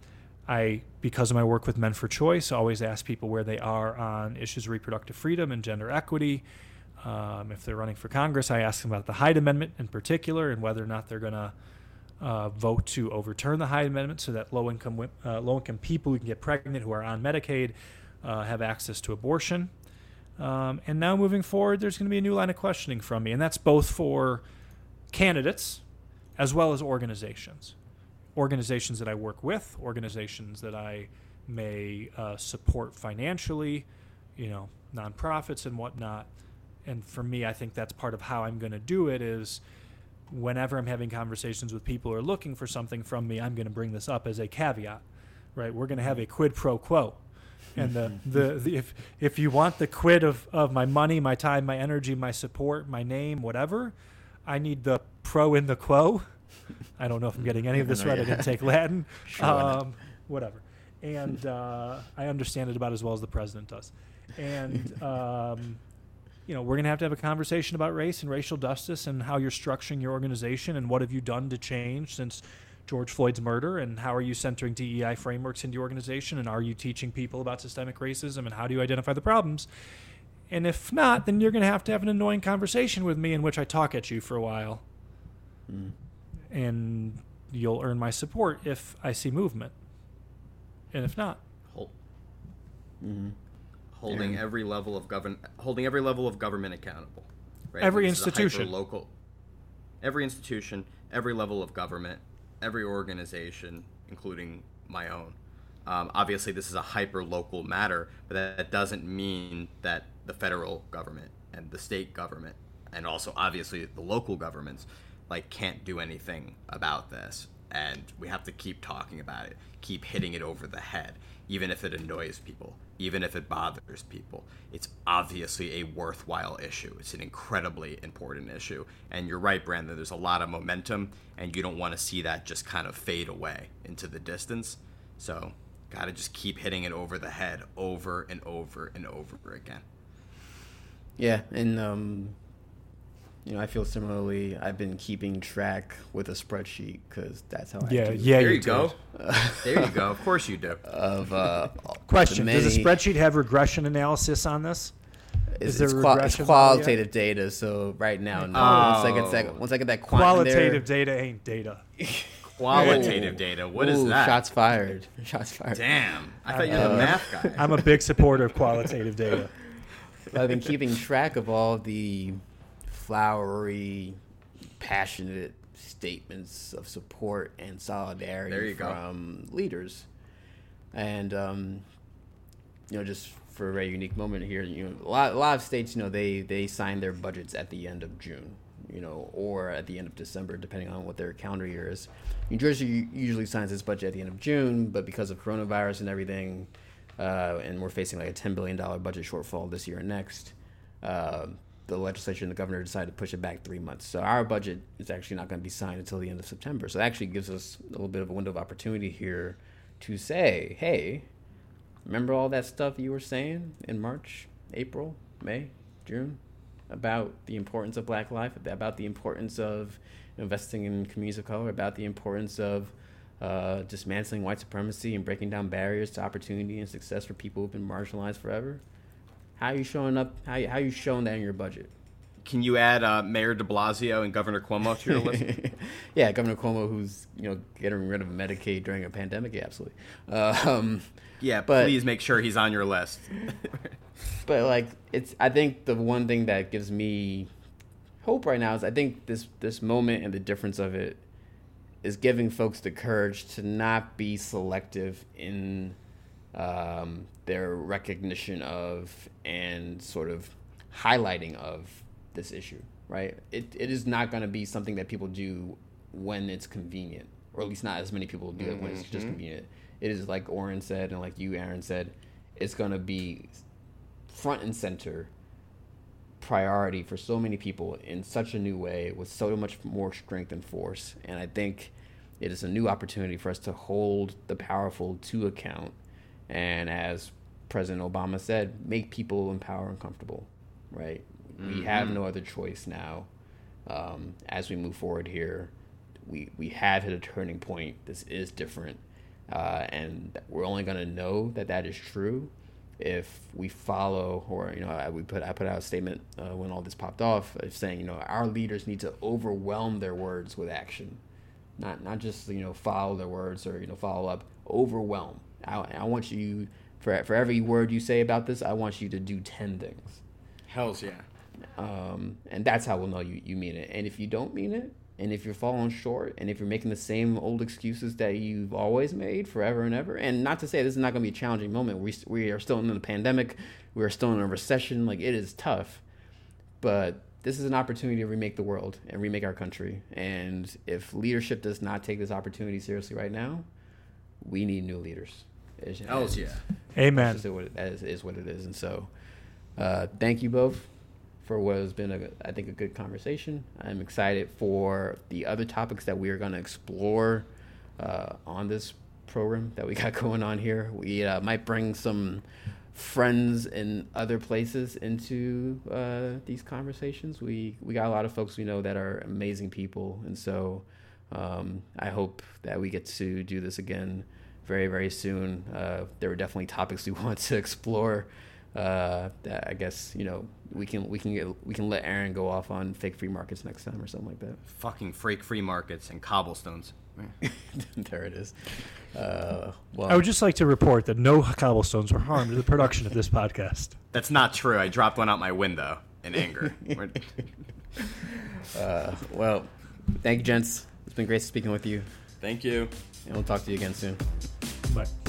I, because of my work with Men for Choice, always ask people where they are on issues of reproductive freedom and gender equity. Um, if they're running for Congress, I ask them about the Hyde Amendment in particular and whether or not they're going to uh, vote to overturn the Hyde Amendment so that low income uh, low income people who can get pregnant who are on Medicaid uh, have access to abortion. Um, and now moving forward, there's going to be a new line of questioning from me, and that's both for candidates as well as organizations, organizations that I work with, organizations that I may uh, support financially, you know, nonprofits and whatnot. And for me, I think that's part of how I'm going to do it is whenever I'm having conversations with people who are looking for something from me, I'm going to bring this up as a caveat, right? We're going to have a quid pro quo. And the, [laughs] the, the if if you want the quid of, of my money, my time, my energy, my support, my name, whatever, I need the pro in the quo. [laughs] I don't know if I'm getting any of this right. I didn't take Latin. [laughs]
Sure,
um, whatever. And uh, I understand it about as well as the president does. And um, you know, we're going to have to have a conversation about race and racial justice and how you're structuring your organization and what have you done to change since George Floyd's murder and how are you centering DEI frameworks into your organization and are you teaching people about systemic racism and how do you identify the problems? And if not, then you're going to have to have an annoying conversation with me in which I talk at you for a while.
Mm.
And you'll earn my support if I see movement. And if not,
hold.
Mm-hmm.
Holding
Yeah.
every level of govern holding every level of government accountable. Right?
Every
This
institution.
hyper-local, every institution, every level of government, every organization, including my own. Um, obviously, this is a hyper local matter, but that, that doesn't mean that the federal government and the state government, and also obviously the local governments, like can't do anything about this. And we have to keep talking about it, keep hitting it over the head, even if it annoys people, even if it bothers people. It's obviously a worthwhile issue. It's an incredibly important issue. And you're right, Brandon, there's a lot of momentum, and you don't want to see that just kind of fade away into the distance. So, gotta just keep hitting it over the head over and over and over again.
Yeah, and um, you know, I feel similarly. I've been keeping track with a spreadsheet because that's how I
yeah,
do
yeah,
there you
did.
go. there you go. Of course you do. [laughs]
of uh,
Question:
the
Does the
many-
spreadsheet have regression analysis on this?
It's,
Is there
it's, qua- it's
regression value yet?
qualitative data, so right now, no.
Oh.
Once I get that, once I get that quant in there-
data ain't data. [laughs]
Qualitative
Ooh.
data. What is
Ooh,
that?
Shots fired. Shots fired.
Damn. I thought you were the math guy.
I'm a big supporter of qualitative data. [laughs]
I've been keeping track of all the flowery, passionate statements of support and solidarity
you go.
from leaders, and um, you know, just for a very unique moment here, you know, a lot, a lot of states, you know, they they sign their budgets at the end of June, you know, or at the end of December, depending on what their calendar year is. New Jersey usually signs its budget at the end of June, but because of coronavirus and everything, uh, and we're facing like a ten billion dollar budget shortfall this year and next. Uh, the legislature and the governor decided to push it back three months. So our budget is actually not going to be signed until the end of September. So it actually gives us a little bit of a window of opportunity here to say, hey, remember all that stuff you were saying in March, April, May, June about the importance of black life, about the importance of investing in communities of color, about the importance of uh, dismantling white supremacy and breaking down barriers to opportunity and success for people who've been marginalized forever. How are you showing up? How how you showing that in your budget?
Can you add uh, Mayor De Blasio and Governor Cuomo to your list? [laughs]
yeah, Governor Cuomo, who's you know getting rid of Medicaid during a pandemic, yeah, absolutely. Um,
Yeah,
But-
please make sure he's on your list. [laughs]
but like it's i think the one thing that gives me hope right now is i think this this moment and the difference of it is giving folks the courage to not be selective in um, their recognition of and sort of highlighting of this issue right it, it is not going to be something that people do when it's convenient or at least not as many people do it when it's just convenient it is like Oren said and like you aaron said it's going to be front and center priority for so many people in such a new way with so much more strength and force. And I think it is a new opportunity for us to hold the powerful to account. And as President Obama said, make people in power uncomfortable, right? We have no other choice now. Um, as we move forward here, we, we have hit a turning point. This is different. Uh, and we're only going to know that that is true if we follow or you know I, we put I put out a statement uh, when all this popped off of saying you know our leaders need to overwhelm their words with action not not just you know follow their words or you know follow up overwhelm I, I want you for for every word you say about this I want you to do 10 things
Hells yeah.
um, and that's how we'll know you, you mean it and if you don't mean it And if you're falling short, and if you're making the same old excuses that you've always made forever and ever, and not to say this is not going to be a challenging moment, we we are still in the pandemic, we are still in a recession, like it is tough, but this is an opportunity to remake the world and remake our country. And if leadership does not take this opportunity seriously right now, we need new leaders. It's-
Hells yeah.
Amen.
that's what it, that is, is what it is. And so, uh, thank you both for what has been, a, I think, a good conversation. I'm excited for the other topics that we are going to explore uh, on this program that we [laughs] got going on here. We uh, might bring some friends in other places into uh, these conversations. We we got a lot of folks we know that are amazing people, and so um, I hope that we get to do this again very very soon. Uh, there were definitely topics we [laughs] want to explore. Uh, that I guess you know we can we can get we can let Aaron go off on fake free markets next time or something like that.
Fucking fake free markets and cobblestones. [laughs]
there it is. Uh, well,
I would just like to report that no cobblestones were harmed in the production of this podcast. [laughs]
That's not true. I dropped one out my window in anger.
Uh, well, thank you, gents. It's been great speaking with you,
Thank you.
and we'll talk to you again soon.
But